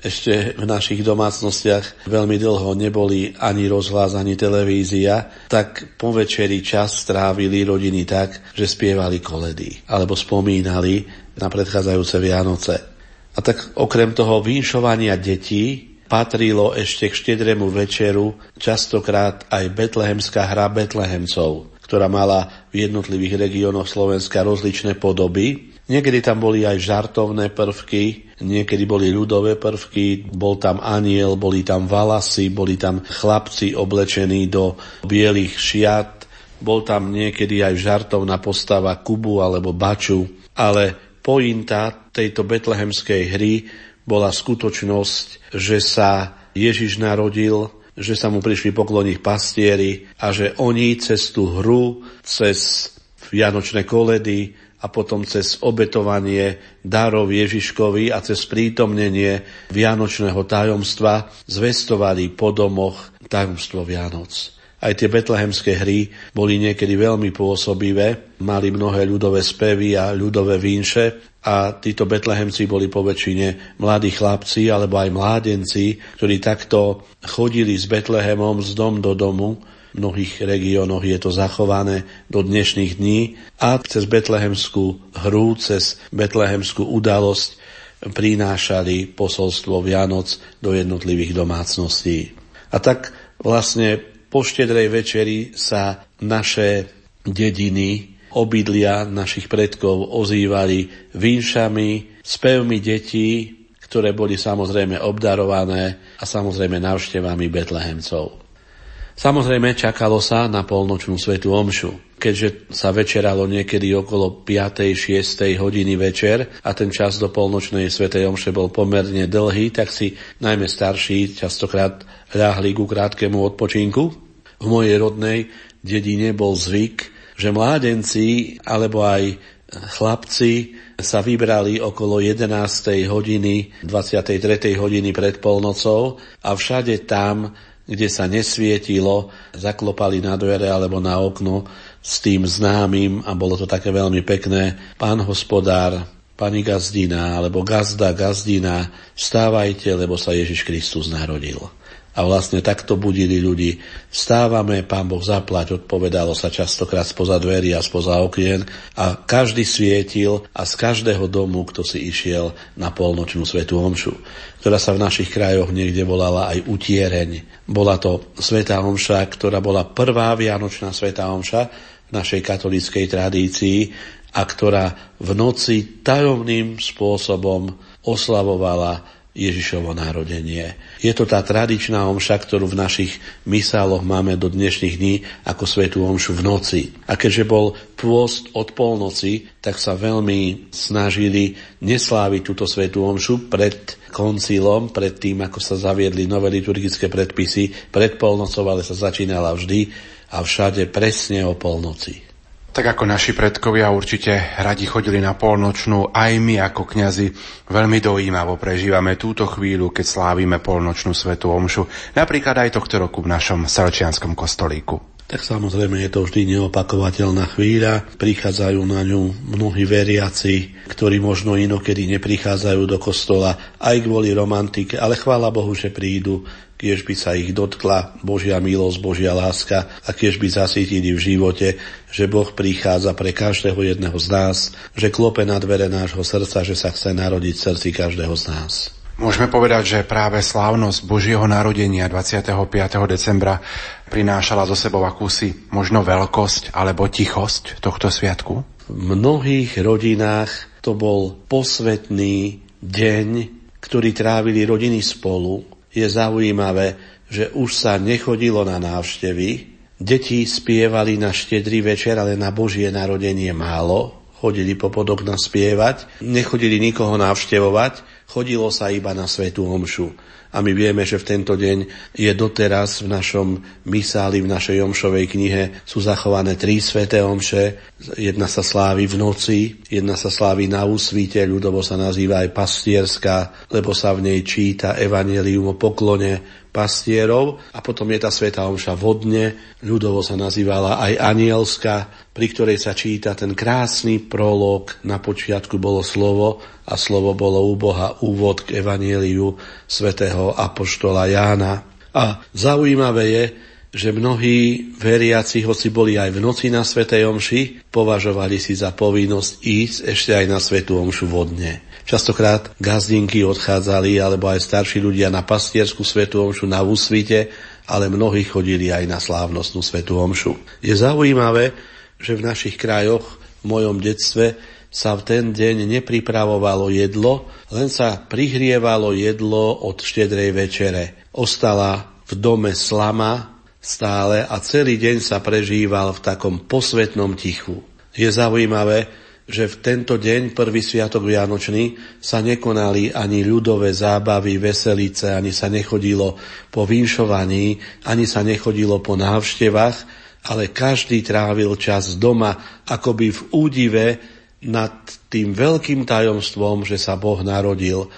ešte v našich domácnostiach veľmi dlho neboli ani rozhlas, ani televízia, tak po večeri čas strávili rodiny tak, že spievali koledy alebo spomínali na predchádzajúce Vianoce. A tak okrem toho vynšovania detí patrilo ešte k štedrému večeru častokrát aj betlehemská hra Betlehemcov, ktorá mala v jednotlivých regiónoch Slovenska rozličné podoby Niekedy tam boli aj žartovné prvky, niekedy boli ľudové prvky, bol tam aniel, boli tam valasy, boli tam chlapci oblečení do bielých šiat, bol tam niekedy aj žartovná postava Kubu alebo Baču, ale pointa tejto betlehemskej hry bola skutočnosť, že sa Ježiš narodil, že sa mu prišli pokloniť pastieri a že oni cez tú hru, cez Vianočné koledy, a potom cez obetovanie darov Ježiškovi a cez prítomnenie Vianočného tajomstva zvestovali po domoch tajomstvo Vianoc. Aj tie betlehemské hry boli niekedy veľmi pôsobivé, mali mnohé ľudové spevy a ľudové vínše a títo betlehemci boli po väčšine mladí chlapci alebo aj mládenci, ktorí takto chodili s Betlehemom z dom do domu v mnohých regiónoch je to zachované do dnešných dní a cez betlehemskú hru, cez betlehemskú udalosť prinášali posolstvo Vianoc do jednotlivých domácností. A tak vlastne po štedrej večeri sa naše dediny, obydlia našich predkov ozývali vinšami, spevmi detí, ktoré boli samozrejme obdarované a samozrejme návštevami betlehemcov. Samozrejme, čakalo sa na polnočnú svetu omšu. Keďže sa večeralo niekedy okolo 5. 6. hodiny večer a ten čas do polnočnej svetej omše bol pomerne dlhý, tak si najmä starší častokrát ľahli ku krátkemu odpočinku. V mojej rodnej dedine bol zvyk, že mládenci alebo aj chlapci sa vybrali okolo 11. hodiny, 23. hodiny pred polnocou a všade tam kde sa nesvietilo, zaklopali na dvere alebo na okno s tým známym a bolo to také veľmi pekné. Pán hospodár, pani gazdina alebo gazda, gazdina, vstávajte, lebo sa Ježiš Kristus narodil. A vlastne takto budili ľudí. Stávame, pán Boh zaplať, odpovedalo sa častokrát spoza dverí a spoza okien a každý svietil a z každého domu, kto si išiel na polnočnú svetú omšu, ktorá sa v našich krajoch niekde volala aj utiereň. Bola to svetá omša, ktorá bola prvá vianočná svetá omša v našej katolíckej tradícii a ktorá v noci tajomným spôsobom oslavovala Ježišovo narodenie. Je to tá tradičná omša, ktorú v našich misáloch máme do dnešných dní ako svetú omšu v noci. A keďže bol pôst od polnoci, tak sa veľmi snažili nesláviť túto svetú omšu pred koncilom, pred tým, ako sa zaviedli nové liturgické predpisy, pred polnocou, ale sa začínala vždy a všade presne o polnoci. Tak ako naši predkovia určite radi chodili na polnočnú, aj my ako kňazi veľmi dojímavo prežívame túto chvíľu, keď slávime polnočnú svetu omšu, napríklad aj tohto roku v našom Salčianskom kostolíku. tak samozrejme je to vždy neopakovateľná chvíľa. Prichádzajú na ňu mnohí veriaci, ktorí možno inokedy neprichádzajú do kostola aj kvôli romantike, ale chvála Bohu, že prídu, kiež by sa ich dotkla Božia milosť, Božia láska a kiež by zasítili v živote, že Boh prichádza pre každého jedného z nás, že klope na dvere nášho srdca, že sa chce narodiť v srdci každého z nás. Môžeme povedať, že práve slávnosť Božieho narodenia 25. decembra prinášala zo sebou akúsi možno veľkosť alebo tichosť tohto sviatku? V mnohých rodinách to bol posvetný deň, ktorý trávili rodiny spolu. Je zaujímavé, že už sa nechodilo na návštevy. Deti spievali na štedrý večer, ale na Božie narodenie málo. Chodili po podokna spievať, nechodili nikoho navštevovať chodilo sa iba na svetú omšu. A my vieme, že v tento deň je doteraz v našom misáli, v našej omšovej knihe sú zachované tri sveté omše. Jedna sa slávi v noci, jedna sa slávi na úsvite, ľudovo sa nazýva aj pastierská, lebo sa v nej číta evanelium o poklone pastierov a potom je tá sveta omša vodne, ľudovo sa nazývala aj anielska, pri ktorej sa číta ten krásny prolog, na počiatku bolo slovo a slovo bolo u Boha úvod k evanieliu svätého Apoštola Jána. A zaujímavé je, že mnohí veriaci, hoci boli aj v noci na Svetej Omši, považovali si za povinnosť ísť ešte aj na Svetú Omšu vodne. Častokrát gazdinky odchádzali, alebo aj starší ľudia na pastierskú svetú omšu na úsvite, ale mnohí chodili aj na slávnostnú svetú omšu. Je zaujímavé, že v našich krajoch, v mojom detstve, sa v ten deň nepripravovalo jedlo, len sa prihrievalo jedlo od štedrej večere. Ostala v dome slama stále a celý deň sa prežíval v takom posvetnom tichu. Je zaujímavé, že v tento deň, prvý sviatok Vianočný, sa nekonali ani ľudové zábavy, veselice, ani sa nechodilo po vinšovaní, ani sa nechodilo po návštevách, ale každý trávil čas doma, akoby v údive nad tým veľkým tajomstvom, že sa Boh narodil.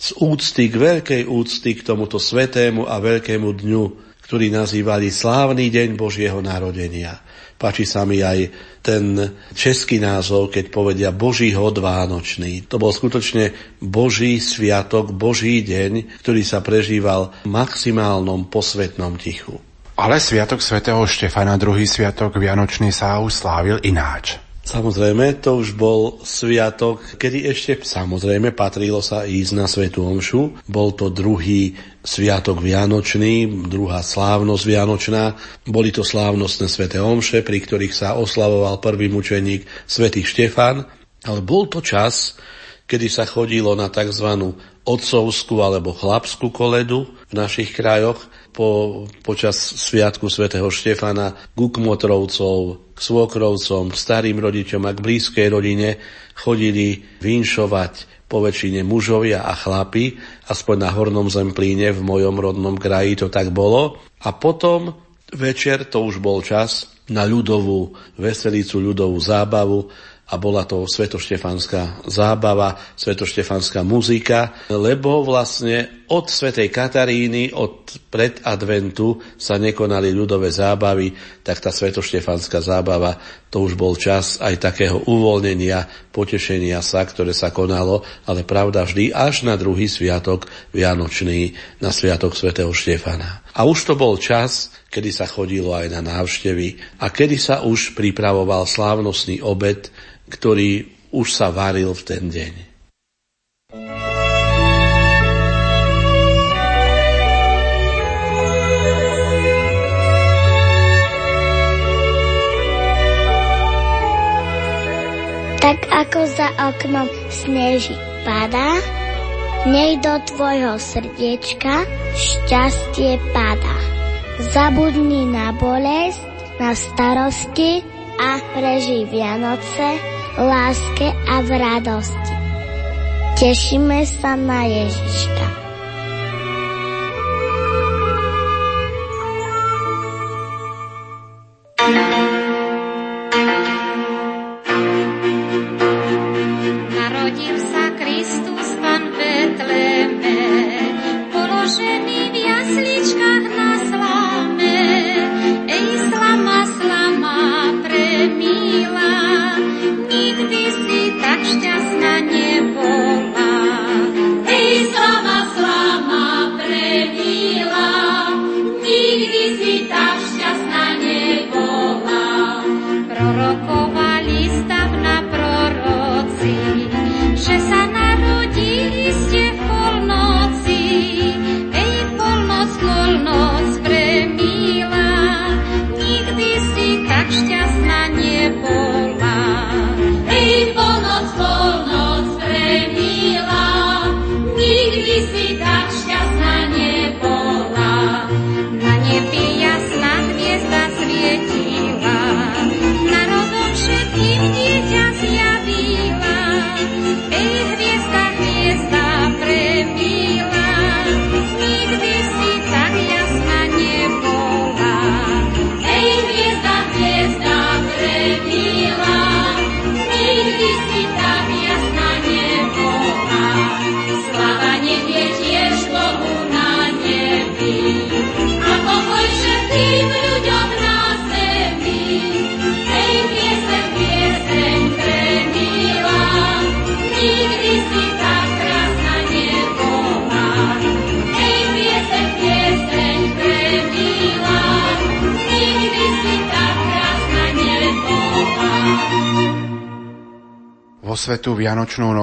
Z úcty k veľkej úcty k tomuto svetému a veľkému dňu, ktorý nazývali Slávny deň Božieho narodenia. Páči sa mi aj ten český názov, keď povedia Boží hod Vánočný. To bol skutočne Boží sviatok, Boží deň, ktorý sa prežíval v maximálnom posvetnom tichu. Ale sviatok svätého Štefana, druhý sviatok Vianočný sa už slávil ináč. Samozrejme, to už bol sviatok, kedy ešte samozrejme patrilo sa ísť na Svetu Omšu. Bol to druhý sviatok Vianočný, druhá slávnosť Vianočná. Boli to slávnostné Sveté Omše, pri ktorých sa oslavoval prvý mučeník Svetý Štefan. Ale bol to čas, kedy sa chodilo na tzv. otcovskú alebo chlapskú koledu v našich krajoch po, počas Sviatku svätého Štefana k Ukmotrovcov, k svokrovcom, k starým rodičom a k blízkej rodine chodili vinšovať po väčšine mužovia a chlapi, aspoň na Hornom Zemplíne v mojom rodnom kraji to tak bolo. A potom večer, to už bol čas, na ľudovú veselicu, ľudovú zábavu, a bola to svetoštefanská zábava, svetoštefanská muzika, lebo vlastne od svetej Kataríny, od predadventu sa nekonali ľudové zábavy, tak tá svetoštefanská zábava, to už bol čas aj takého uvoľnenia, potešenia sa, ktoré sa konalo, ale pravda vždy až na druhý sviatok Vianočný, na sviatok svätého Štefana. A už to bol čas, kedy sa chodilo aj na návštevy a kedy sa už pripravoval slávnostný obed, ktorý už sa varil v ten deň. Tak ako za oknom sneží padá, nej do tvojho srdiečka šťastie padá. Zabudni na bolesť, na starosti a prežij Vianoce láske a v radosti. Tešíme sa na Ježiška.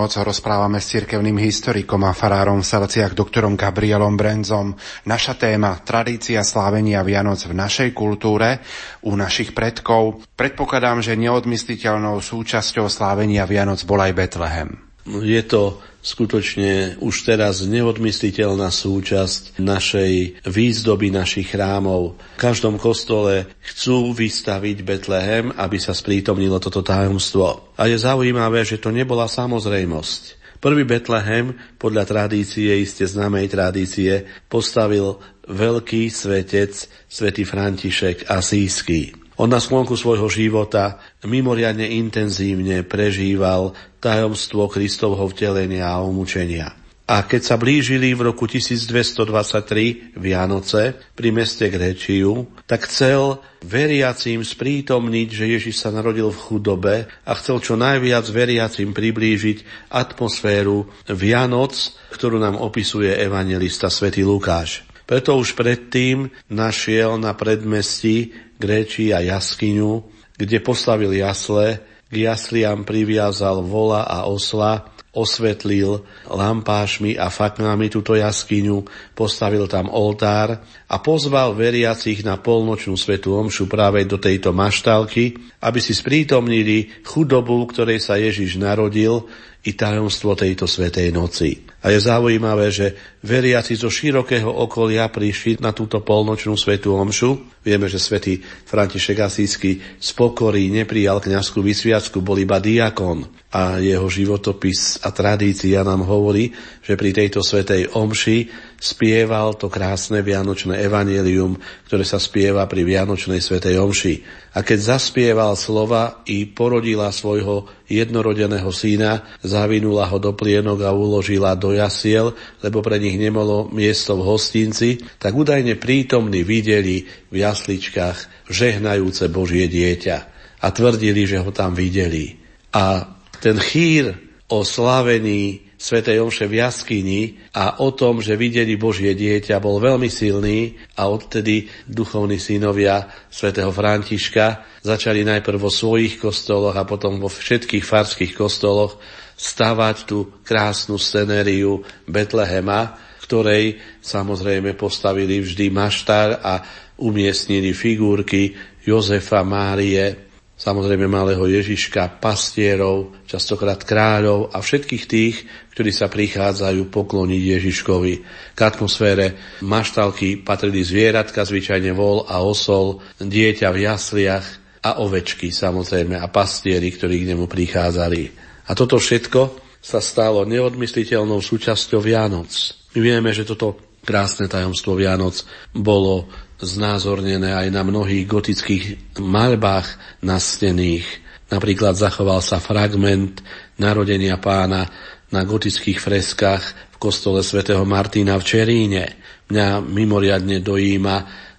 Noc rozprávame s cirkevným historikom a farárom v Salciach doktorom Gabrielom Brenzom. Naša téma tradícia slávenia Vianoc v našej kultúre, u našich predkov. Predpokladám, že neodmysliteľnou súčasťou slávenia Vianoc bol aj Betlehem. Je to skutočne už teraz neodmysliteľná súčasť našej výzdoby našich chrámov. V každom kostole chcú vystaviť Betlehem, aby sa sprítomnilo toto tajomstvo. A je zaujímavé, že to nebola samozrejmosť. Prvý Betlehem, podľa tradície, iste známej tradície, postavil veľký svetec, svätý František Asísky. On na sklonku svojho života mimoriadne intenzívne prežíval tajomstvo Kristovho vtelenia a umúčenia. A keď sa blížili v roku 1223 Vianoce pri meste Gréčiu, tak chcel veriacím sprítomniť, že Ježiš sa narodil v chudobe a chcel čo najviac veriacím priblížiť atmosféru Vianoc, ktorú nám opisuje evangelista svätý Lukáš. Preto už predtým našiel na predmestí Gréči a jaskyňu, kde postavil jasle, k jasliam priviazal vola a osla, osvetlil lampášmi a faknami túto jaskyňu, postavil tam oltár a pozval veriacich na polnočnú svetu omšu práve do tejto maštalky, aby si sprítomnili chudobu, ktorej sa Ježiš narodil i tajomstvo tejto svetej noci. A je zaujímavé, že veriaci zo širokého okolia prišli na túto polnočnú svetú omšu. Vieme, že svätý František Asísky z pokory neprijal kňazskú vysviacku, bol iba diakon. A jeho životopis a tradícia nám hovorí, že pri tejto svetej omši spieval to krásne vianočné evanelium, ktoré sa spieva pri vianočnej svetej omši. A keď zaspieval slova i porodila svojho jednorodeného syna, zavinula ho do plienok a uložila do jasiel, lebo pre nich nemalo miesto v hostinci, tak údajne prítomní videli v jasličkách žehnajúce Božie dieťa a tvrdili, že ho tam videli. A ten chýr o slavení Svetej Omše v jaskyni a o tom, že videli Božie dieťa, bol veľmi silný a odtedy duchovní synovia svätého Františka začali najprv vo svojich kostoloch a potom vo všetkých farských kostoloch stavať tú krásnu scenériu Betlehema, ktorej samozrejme postavili vždy maštár a umiestnili figurky Jozefa, Márie, samozrejme malého Ježiška, pastierov, častokrát kráľov a všetkých tých, ktorí sa prichádzajú pokloniť Ježiškovi. K atmosfére maštalky patrili zvieratka, zvyčajne vol a osol, dieťa v jasliach a ovečky samozrejme a pastieri, ktorí k nemu prichádzali. A toto všetko sa stalo neodmysliteľnou súčasťou Vianoc. My vieme, že toto krásne tajomstvo Vianoc bolo znázornené aj na mnohých gotických maľbách nastených. Napríklad zachoval sa fragment narodenia pána na gotických freskách v kostole svätého Martina v Čeríne. Mňa mimoriadne dojíma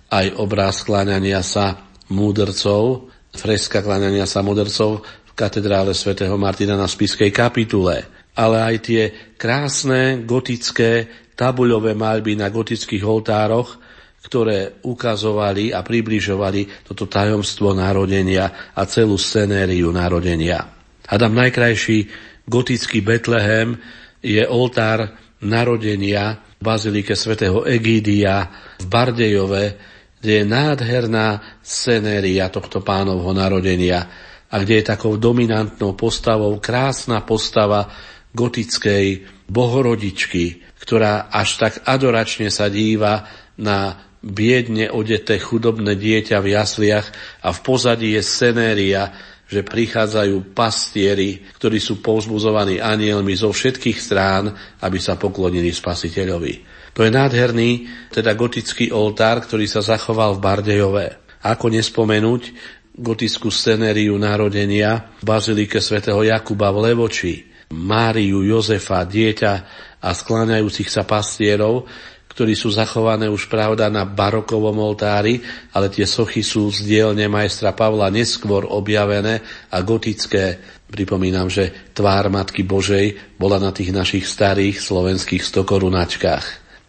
aj obraz kláňania sa múdrcov, freska kláňania sa múdrcov katedrále svätého Martina na Spiskej kapitule. Ale aj tie krásne gotické tabuľové maľby na gotických oltároch, ktoré ukazovali a približovali toto tajomstvo narodenia a celú scenériu narodenia. Adam najkrajší gotický Betlehem je oltár narodenia v bazilike svätého Egídia v Bardejove, kde je nádherná scenéria tohto pánovho narodenia a kde je takou dominantnou postavou krásna postava gotickej bohorodičky, ktorá až tak adoračne sa díva na biedne odeté chudobné dieťa v jasliach a v pozadí je scenéria, že prichádzajú pastieri, ktorí sú povzbuzovaní anielmi zo všetkých strán, aby sa poklonili spasiteľovi. To je nádherný, teda gotický oltár, ktorý sa zachoval v Bardejove. Ako nespomenúť gotickú scenériu narodenia v bazilike svätého Jakuba v Levoči, Máriu, Jozefa, dieťa a skláňajúcich sa pastierov, ktorí sú zachované už pravda na barokovom oltári, ale tie sochy sú z dielne majstra Pavla neskôr objavené a gotické. Pripomínam, že tvár Matky Božej bola na tých našich starých slovenských stokorunačkách.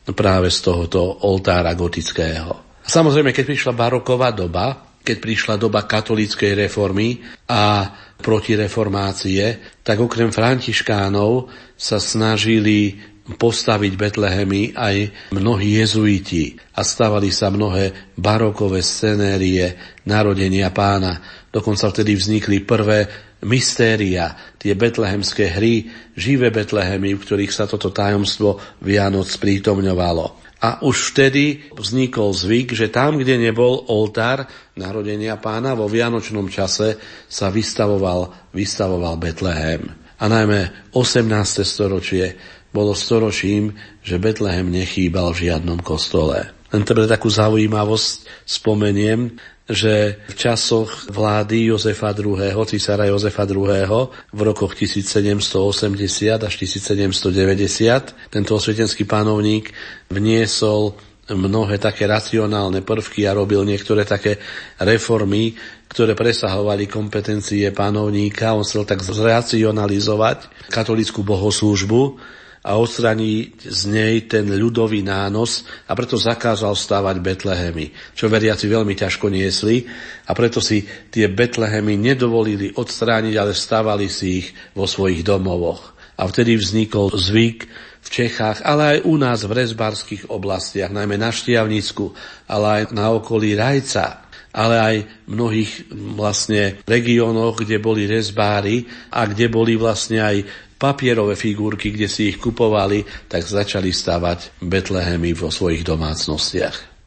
Práve z tohoto oltára gotického. Samozrejme, keď prišla baroková doba, keď prišla doba katolíckej reformy a protireformácie, tak okrem františkánov sa snažili postaviť Betlehemy aj mnohí jezuiti a stavali sa mnohé barokové scenérie narodenia pána. Dokonca vtedy vznikli prvé mystéria, tie betlehemské hry, živé Betlehemy, v ktorých sa toto tajomstvo Vianoc prítomňovalo. A už vtedy vznikol zvyk, že tam, kde nebol oltár narodenia pána, vo vianočnom čase sa vystavoval, vystavoval Betlehem. A najmä 18. storočie bolo storočím, že Betlehem nechýbal v žiadnom kostole. Len pre takú zaujímavosť spomeniem, že v časoch vlády Jozefa II., císara Jozefa II. v rokoch 1780 až 1790 tento osvietenský panovník vniesol mnohé také racionálne prvky a robil niektoré také reformy, ktoré presahovali kompetencie panovníka. On chcel tak zracionalizovať katolickú bohoslúžbu a odstraní z nej ten ľudový nános a preto zakázal stávať Betlehemy, čo veriaci veľmi ťažko niesli a preto si tie Betlehemy nedovolili odstrániť, ale stávali si ich vo svojich domovoch. A vtedy vznikol zvyk v Čechách, ale aj u nás v rezbarských oblastiach, najmä na Štiavnicku, ale aj na okolí Rajca, ale aj v mnohých vlastne regiónoch, kde boli rezbári a kde boli vlastne aj papierové figurky, kde si ich kupovali, tak začali stavať Betlehemy vo svojich domácnostiach.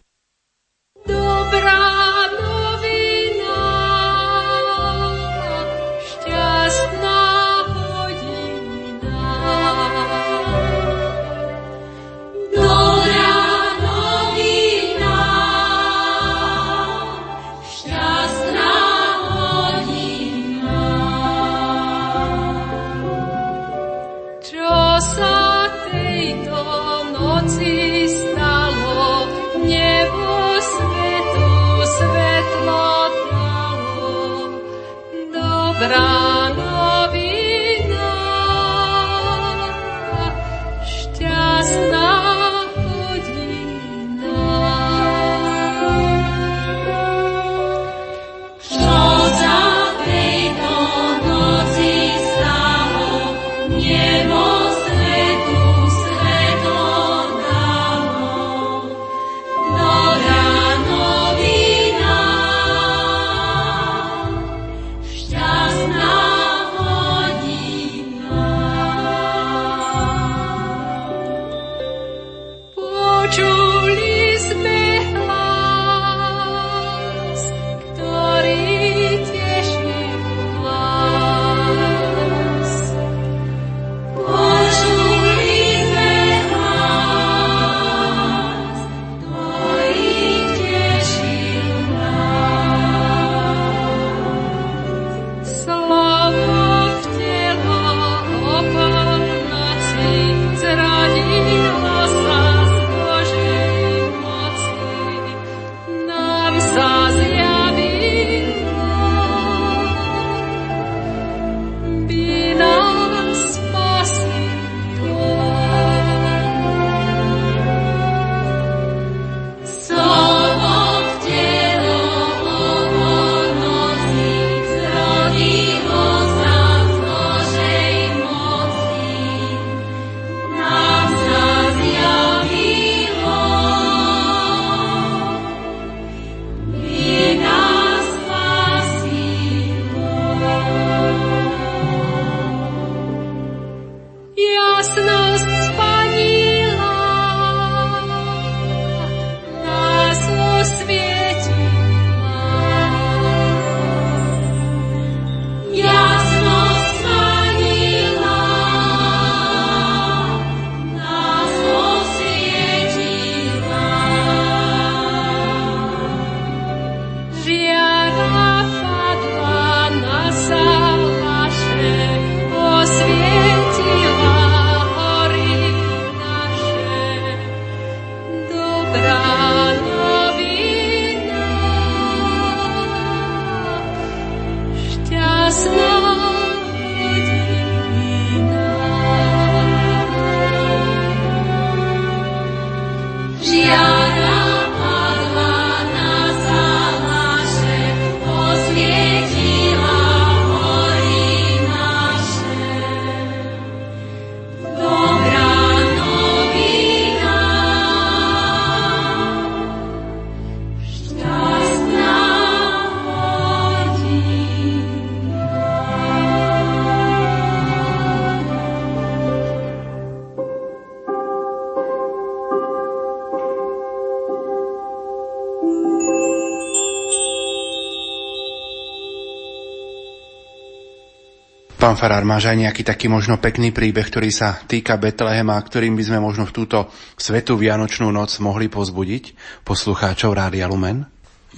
Pán Farár, máš aj nejaký taký možno pekný príbeh, ktorý sa týka Betlehema, ktorým by sme možno v túto svetú Vianočnú noc mohli pozbudiť poslucháčov Rádia Lumen?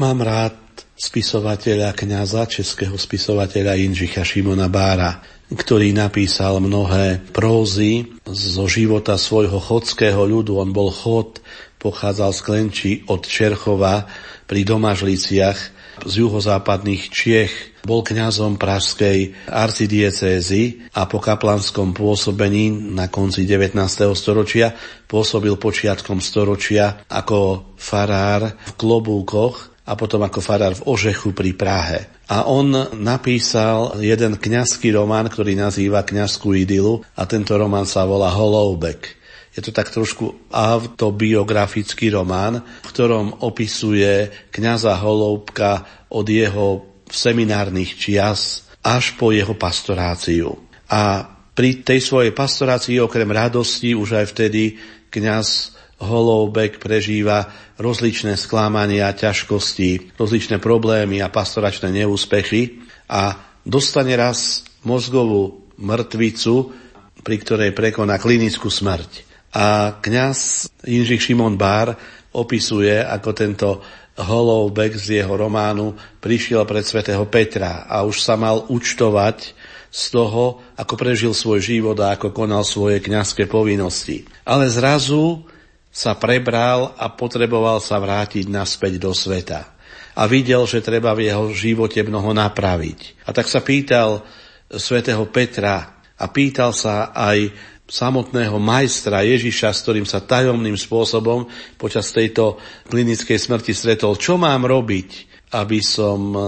Mám rád spisovateľa kňaza, českého spisovateľa Inžicha Šimona Bára, ktorý napísal mnohé prózy zo života svojho chodského ľudu. On bol chod, pochádzal z Klenči od Čerchova pri Domažliciach z juhozápadných Čiech bol kňazom pražskej arcidiecézy a po kaplanskom pôsobení na konci 19. storočia pôsobil počiatkom storočia ako farár v Klobúkoch a potom ako farár v Ožechu pri Prahe. A on napísal jeden kňazský román, ktorý nazýva Kňazskú idylu a tento román sa volá Holoubek. Je to tak trošku autobiografický román, v ktorom opisuje kňaza Holoubka od jeho seminárnych čias až po jeho pastoráciu. A pri tej svojej pastorácii okrem radosti už aj vtedy kňaz Holoubek prežíva rozličné sklámania, ťažkosti, rozličné problémy a pastoračné neúspechy a dostane raz mozgovú mŕtvicu, pri ktorej prekoná klinickú smrť. A kňaz Inžich Šimon Bár opisuje, ako tento Holoubek z jeho románu prišiel pred svätého Petra a už sa mal účtovať z toho, ako prežil svoj život a ako konal svoje kňazské povinnosti. Ale zrazu sa prebral a potreboval sa vrátiť naspäť do sveta. A videl, že treba v jeho živote mnoho napraviť. A tak sa pýtal svätého Petra a pýtal sa aj samotného majstra Ježiša, s ktorým sa tajomným spôsobom počas tejto klinickej smrti stretol. Čo mám robiť, aby som e,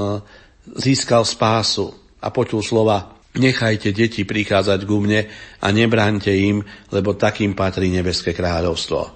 získal spásu? A počul slova, nechajte deti prichádzať ku mne a nebránte im, lebo takým patrí nebeské kráľovstvo.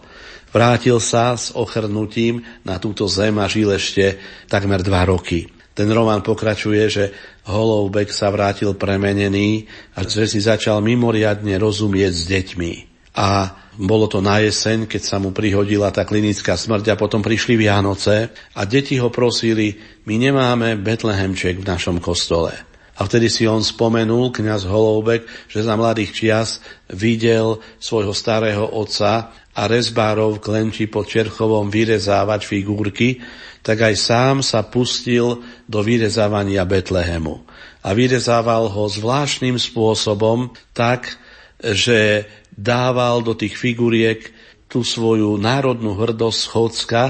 Vrátil sa s ochrnutím na túto zem a žil ešte takmer dva roky. Ten román pokračuje, že Holoubek sa vrátil premenený a že si začal mimoriadne rozumieť s deťmi. A bolo to na jeseň, keď sa mu prihodila tá klinická smrť a potom prišli Vianoce a deti ho prosili, my nemáme Betlehemček v našom kostole. A vtedy si on spomenul, kňaz Holoubek, že za mladých čias videl svojho starého otca a rezbárov klenči pod Čerchovom vyrezávať figurky, tak aj sám sa pustil do vyrezávania Betlehemu. A vyrezával ho zvláštnym spôsobom tak, že dával do tých figuriek tú svoju národnú hrdosť Chodska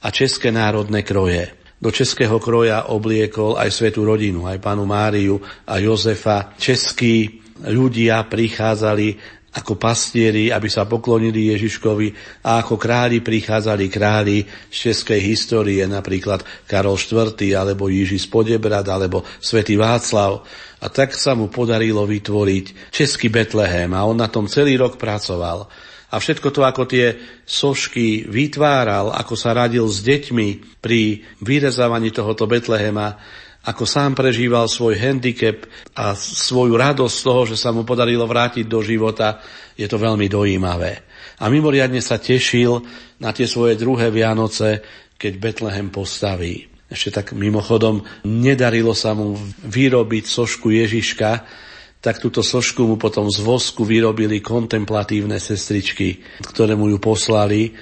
a české národné kroje. Do českého kroja obliekol aj svetú rodinu, aj panu Máriu a Jozefa. Českí ľudia prichádzali ako pastieri, aby sa poklonili Ježiškovi a ako králi prichádzali králi z českej histórie, napríklad Karol IV. alebo Jiži z Podebrad alebo svätý Václav. A tak sa mu podarilo vytvoriť český Betlehem a on na tom celý rok pracoval. A všetko to, ako tie sošky vytváral, ako sa radil s deťmi pri vyrezávaní tohoto Betlehema, ako sám prežíval svoj handicap a svoju radosť z toho, že sa mu podarilo vrátiť do života, je to veľmi dojímavé. A mimoriadne sa tešil na tie svoje druhé Vianoce, keď Betlehem postaví. Ešte tak mimochodom, nedarilo sa mu vyrobiť sošku Ježiška, tak túto sošku mu potom z vosku vyrobili kontemplatívne sestričky, ktoré mu ju poslali.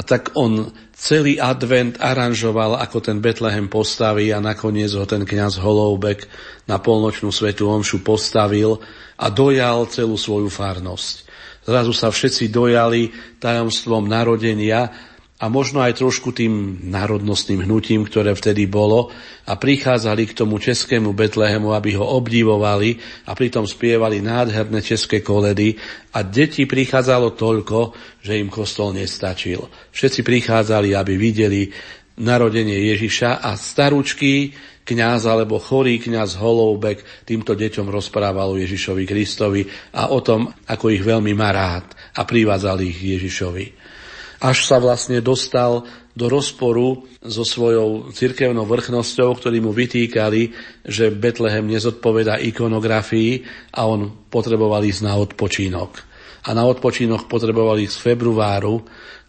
A tak on celý advent aranžoval, ako ten Betlehem postaví a nakoniec ho ten kňaz Holoubek na polnočnú svetu omšu postavil a dojal celú svoju farnosť. Zrazu sa všetci dojali tajomstvom narodenia a možno aj trošku tým národnostným hnutím, ktoré vtedy bolo a prichádzali k tomu českému Betlehemu, aby ho obdivovali a pritom spievali nádherné české koledy a deti prichádzalo toľko, že im kostol nestačil. Všetci prichádzali, aby videli narodenie Ježiša a staručký kňaz alebo chorý kňaz Holoubek týmto deťom rozprával o Ježišovi Kristovi a o tom, ako ich veľmi má rád a privádzal ich Ježišovi až sa vlastne dostal do rozporu so svojou cirkevnou vrchnosťou, ktorí mu vytýkali, že Betlehem nezodpoveda ikonografii a on potreboval ísť na odpočínok. A na odpočínok potreboval ísť v februáru,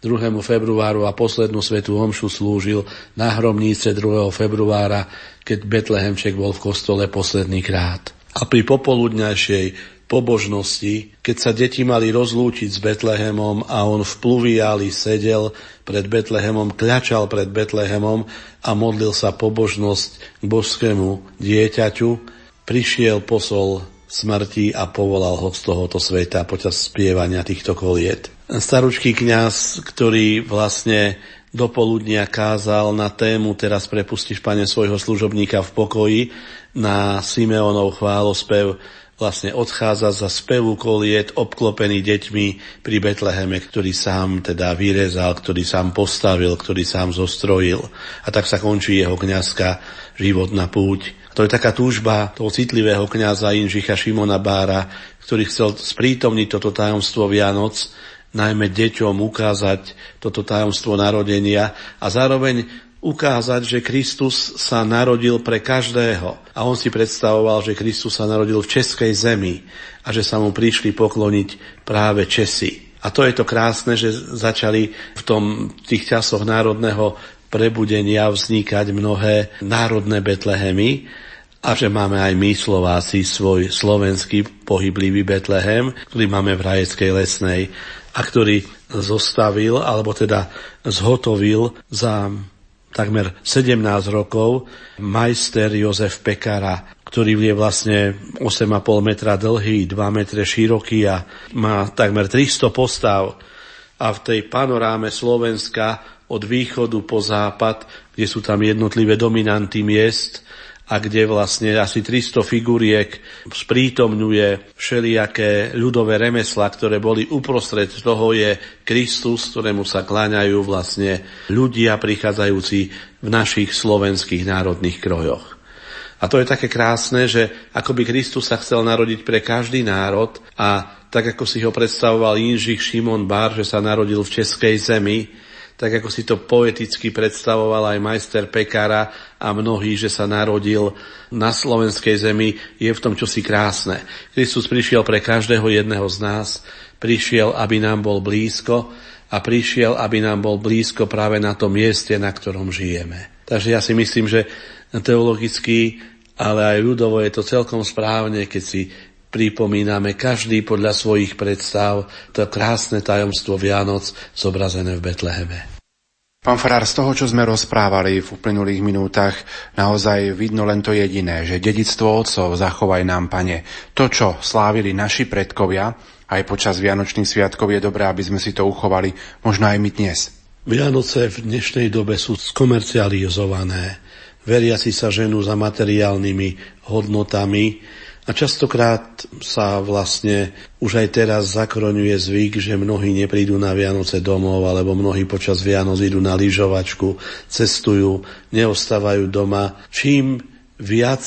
2. februáru a poslednú svetú homšu slúžil na hromnice 2. februára, keď Betlehemček bol v kostole posledný krát. A pri popoludňajšej pobožnosti, keď sa deti mali rozlúčiť s Betlehemom a on v pluviáli sedel pred Betlehemom, kľačal pred Betlehemom a modlil sa pobožnosť k božskému dieťaťu, prišiel posol smrti a povolal ho z tohoto sveta počas spievania týchto koliet. Staručký kňaz, ktorý vlastne do poludnia kázal na tému Teraz prepustíš, pane, svojho služobníka v pokoji na Simeonov chválospev, vlastne odchádza za spevu koliet obklopený deťmi pri Betleheme, ktorý sám teda vyrezal, ktorý sám postavil, ktorý sám zostrojil. A tak sa končí jeho kňazka životná púť. To je taká túžba toho citlivého kňaza Inžicha Šimona Bára, ktorý chcel sprítomniť toto tajomstvo Vianoc, najmä deťom ukázať toto tajomstvo narodenia a zároveň ukázať, že Kristus sa narodil pre každého. A on si predstavoval, že Kristus sa narodil v českej zemi a že sa mu prišli pokloniť práve Česi. A to je to krásne, že začali v tom, tých časoch národného prebudenia vznikať mnohé národné Betlehemy a že máme aj my Slováci svoj slovenský pohyblivý Betlehem, ktorý máme v Rajeckej lesnej a ktorý zostavil, alebo teda zhotovil za takmer 17 rokov majster Jozef Pekara, ktorý je vlastne 8,5 metra dlhý, 2 metre široký a má takmer 300 postav. A v tej panoráme Slovenska od východu po západ, kde sú tam jednotlivé dominanty miest, a kde vlastne asi 300 figuriek sprítomňuje všelijaké ľudové remesla, ktoré boli uprostred toho je Kristus, ktorému sa kláňajú vlastne ľudia prichádzajúci v našich slovenských národných krojoch. A to je také krásne, že ako by Kristus sa chcel narodiť pre každý národ a tak ako si ho predstavoval Inžich Šimon Bár, že sa narodil v Českej zemi, tak ako si to poeticky predstavoval aj majster Pekara a mnohí, že sa narodil na slovenskej zemi, je v tom čosi krásne. Kristus prišiel pre každého jedného z nás, prišiel, aby nám bol blízko a prišiel, aby nám bol blízko práve na tom mieste, na ktorom žijeme. Takže ja si myslím, že teologicky, ale aj ľudovo je to celkom správne, keď si pripomíname každý podľa svojich predstav to krásne tajomstvo Vianoc zobrazené v Betleheme. Pán Farár, z toho, čo sme rozprávali v uplynulých minútach, naozaj vidno len to jediné, že dedictvo otcov zachovaj nám, pane. To, čo slávili naši predkovia, aj počas Vianočných sviatkov je dobré, aby sme si to uchovali, možno aj my dnes. Vianoce v dnešnej dobe sú skomercializované. Veriaci sa ženú za materiálnymi hodnotami, a častokrát sa vlastne už aj teraz zakroňuje zvyk, že mnohí neprídu na Vianoce domov, alebo mnohí počas Vianoc idú na lyžovačku, cestujú, neostávajú doma. Čím viac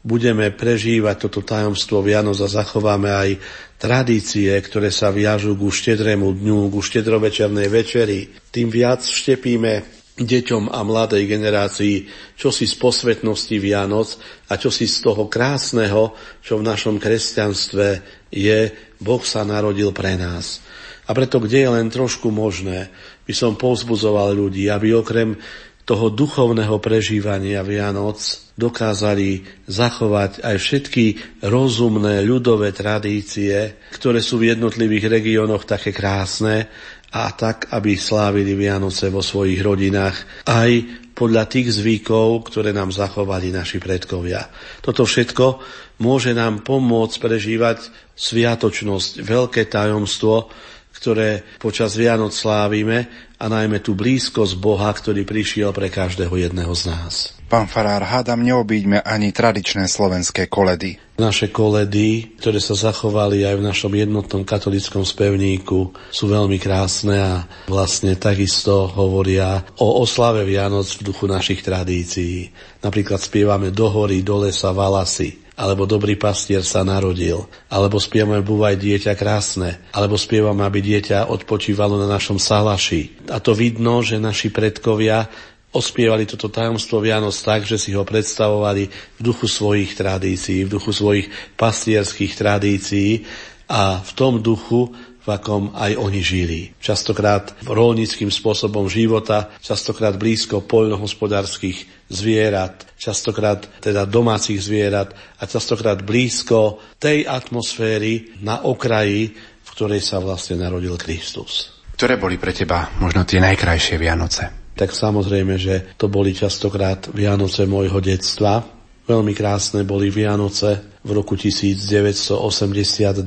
budeme prežívať toto tajomstvo Vianoc a zachováme aj tradície, ktoré sa viažú ku štedrému dňu, ku štedrovečernej večeri, tým viac štepíme deťom a mladej generácii čosi z posvetnosti Vianoc a čosi z toho krásneho, čo v našom kresťanstve je, Boh sa narodil pre nás. A preto, kde je len trošku možné, by som povzbudzoval ľudí, aby okrem toho duchovného prežívania Vianoc dokázali zachovať aj všetky rozumné ľudové tradície, ktoré sú v jednotlivých regiónoch také krásne a tak, aby slávili Vianoce vo svojich rodinách aj podľa tých zvykov, ktoré nám zachovali naši predkovia. Toto všetko môže nám pomôcť prežívať sviatočnosť, veľké tajomstvo, ktoré počas Vianoc slávime a najmä tú blízkosť Boha, ktorý prišiel pre každého jedného z nás. Pán Farár, hádam, neobíďme ani tradičné slovenské koledy. Naše koledy, ktoré sa zachovali aj v našom jednotnom katolickom spevníku, sú veľmi krásne a vlastne takisto hovoria o oslave Vianoc v duchu našich tradícií. Napríklad spievame do hory, do lesa, valasy alebo dobrý pastier sa narodil, alebo spievame Búvaj dieťa krásne, alebo spievame, aby dieťa odpočívalo na našom salaši. A to vidno, že naši predkovia ospievali toto tajomstvo Vianoc tak, že si ho predstavovali v duchu svojich tradícií, v duchu svojich pastierských tradícií a v tom duchu v akom aj oni žili. Častokrát rolnickým spôsobom života, častokrát blízko poľnohospodárskych zvierat, častokrát teda domácich zvierat a častokrát blízko tej atmosféry na okraji, v ktorej sa vlastne narodil Kristus. Ktoré boli pre teba možno tie najkrajšie Vianoce? Tak samozrejme, že to boli častokrát Vianoce môjho detstva. Veľmi krásne boli Vianoce v roku 1982,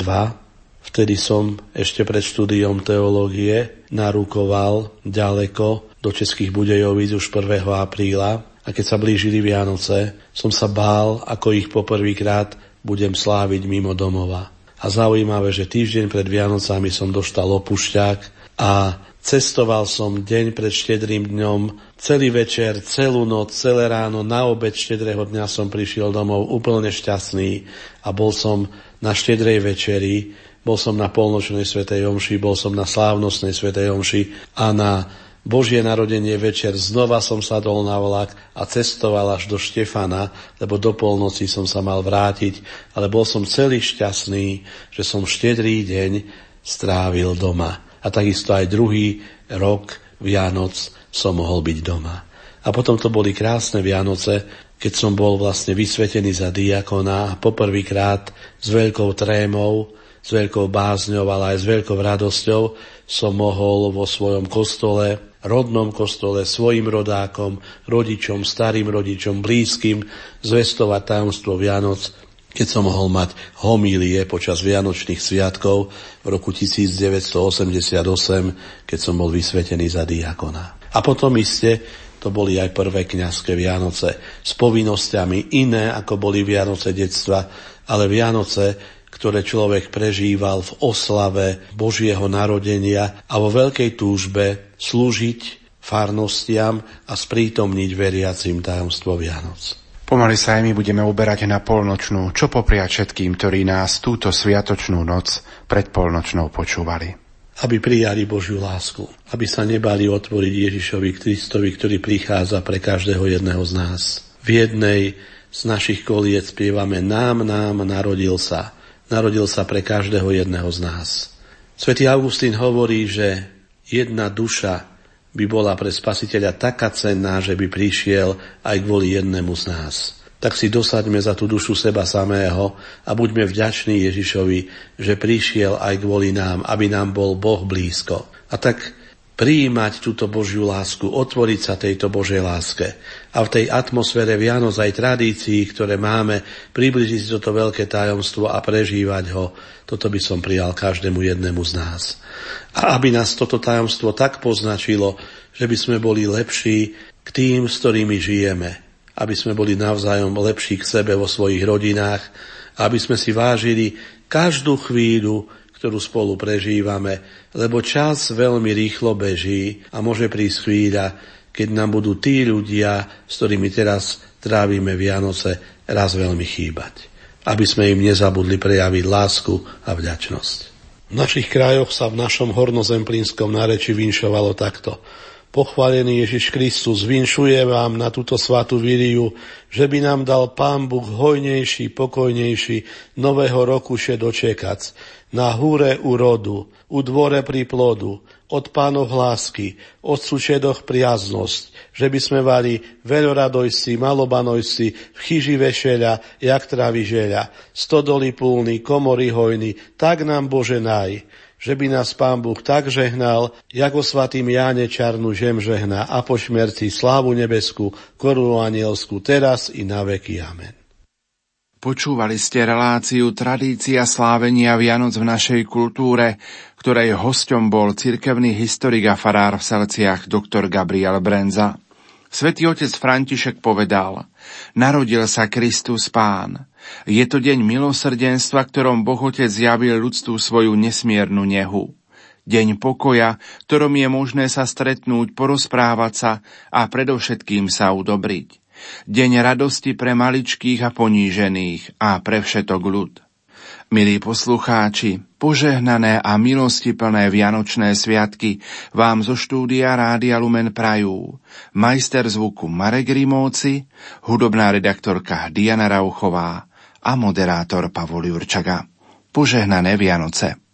Vtedy som ešte pred štúdiom teológie narukoval ďaleko do Českých Budejovíc už 1. apríla a keď sa blížili Vianoce, som sa bál, ako ich poprvýkrát budem sláviť mimo domova. A zaujímavé, že týždeň pred Vianocami som dostal opušťák a cestoval som deň pred štedrým dňom, celý večer, celú noc, celé ráno, na obed štedrého dňa som prišiel domov úplne šťastný a bol som na štedrej večeri bol som na polnočnej svetej omši, bol som na slávnostnej svetej omši a na Božie narodenie večer znova som sadol na vlak a cestoval až do Štefana, lebo do polnoci som sa mal vrátiť, ale bol som celý šťastný, že som štedrý deň strávil doma. A takisto aj druhý rok Vianoc som mohol byť doma. A potom to boli krásne Vianoce, keď som bol vlastne vysvetený za diakona a poprvýkrát s veľkou trémou s veľkou bázňou, ale aj s veľkou radosťou som mohol vo svojom kostole, rodnom kostole, svojim rodákom, rodičom, starým rodičom, blízkym, zvestovať tajomstvo Vianoc, keď som mohol mať homílie počas Vianočných sviatkov v roku 1988, keď som bol vysvetený za diakona. A potom iste to boli aj prvé kňazské Vianoce s povinnosťami iné, ako boli Vianoce detstva, ale Vianoce, ktoré človek prežíval v oslave Božieho narodenia a vo veľkej túžbe slúžiť farnostiam a sprítomniť veriacim tajomstvo Vianoc. Pomaly sa aj my budeme uberať na polnočnú, čo popriať všetkým, ktorí nás túto sviatočnú noc pred polnočnou počúvali. Aby prijali Božiu lásku, aby sa nebali otvoriť Ježišovi Kristovi, ktorý prichádza pre každého jedného z nás. V jednej z našich koliec spievame Nám, nám narodil sa Narodil sa pre každého jedného z nás. Svetý Augustín hovorí, že jedna duša by bola pre spasiteľa taká cenná, že by prišiel aj kvôli jednému z nás. Tak si dosaďme za tú dušu seba samého a buďme vďační Ježišovi, že prišiel aj kvôli nám, aby nám bol Boh blízko. A tak prijímať túto Božiu lásku, otvoriť sa tejto Božej láske. A v tej atmosfére Vianoc aj tradícií, ktoré máme, približiť si toto veľké tajomstvo a prežívať ho, toto by som prijal každému jednému z nás. A aby nás toto tajomstvo tak poznačilo, že by sme boli lepší k tým, s ktorými žijeme, aby sme boli navzájom lepší k sebe vo svojich rodinách, aby sme si vážili každú chvíľu, ktorú spolu prežívame, lebo čas veľmi rýchlo beží a môže prísť chvíľa, keď nám budú tí ľudia, s ktorými teraz trávime Vianoce, raz veľmi chýbať. Aby sme im nezabudli prejaviť lásku a vďačnosť. V našich krajoch sa v našom hornozemplínskom náreči vinšovalo takto. Pochválený Ježiš Kristus, vinšuje vám na túto svatú Viriu, že by nám dal Pán Boh hojnejší, pokojnejší, nového roku še dočekac, na húre urodu, u dvore pri plodu, od pánov hlásky, od sušedoch priaznosť, že by sme mali veľoradojsi, malobanojsi, v chyži vešeľa, jak travy žeľa, stodoly púlny, komory hojny, tak nám Bože naj, že by nás Pán Boh tak žehnal, ako svatým Jáne Čarnu žem žehná a po šmerci slávu nebesku, korunu anielsku, teraz i na veky. Amen. Počúvali ste reláciu Tradícia slávenia Vianoc v našej kultúre, ktorej hosťom bol cirkevný historik a farár v Selciach dr. Gabriel Brenza. Svetý otec František povedal, narodil sa Kristus Pán. Je to deň milosrdenstva, ktorom Boh Otec zjavil ľudstvu svoju nesmiernu nehu. Deň pokoja, ktorom je možné sa stretnúť, porozprávať sa a predovšetkým sa udobriť. Deň radosti pre maličkých a ponížených a pre všetok ľud. Milí poslucháči, požehnané a milostiplné Vianočné sviatky vám zo štúdia Rádia Lumen prajú majster zvuku Marek Rimóci, hudobná redaktorka Diana Rauchová a moderátor Pavol Jurčaga. Požehnané Vianoce.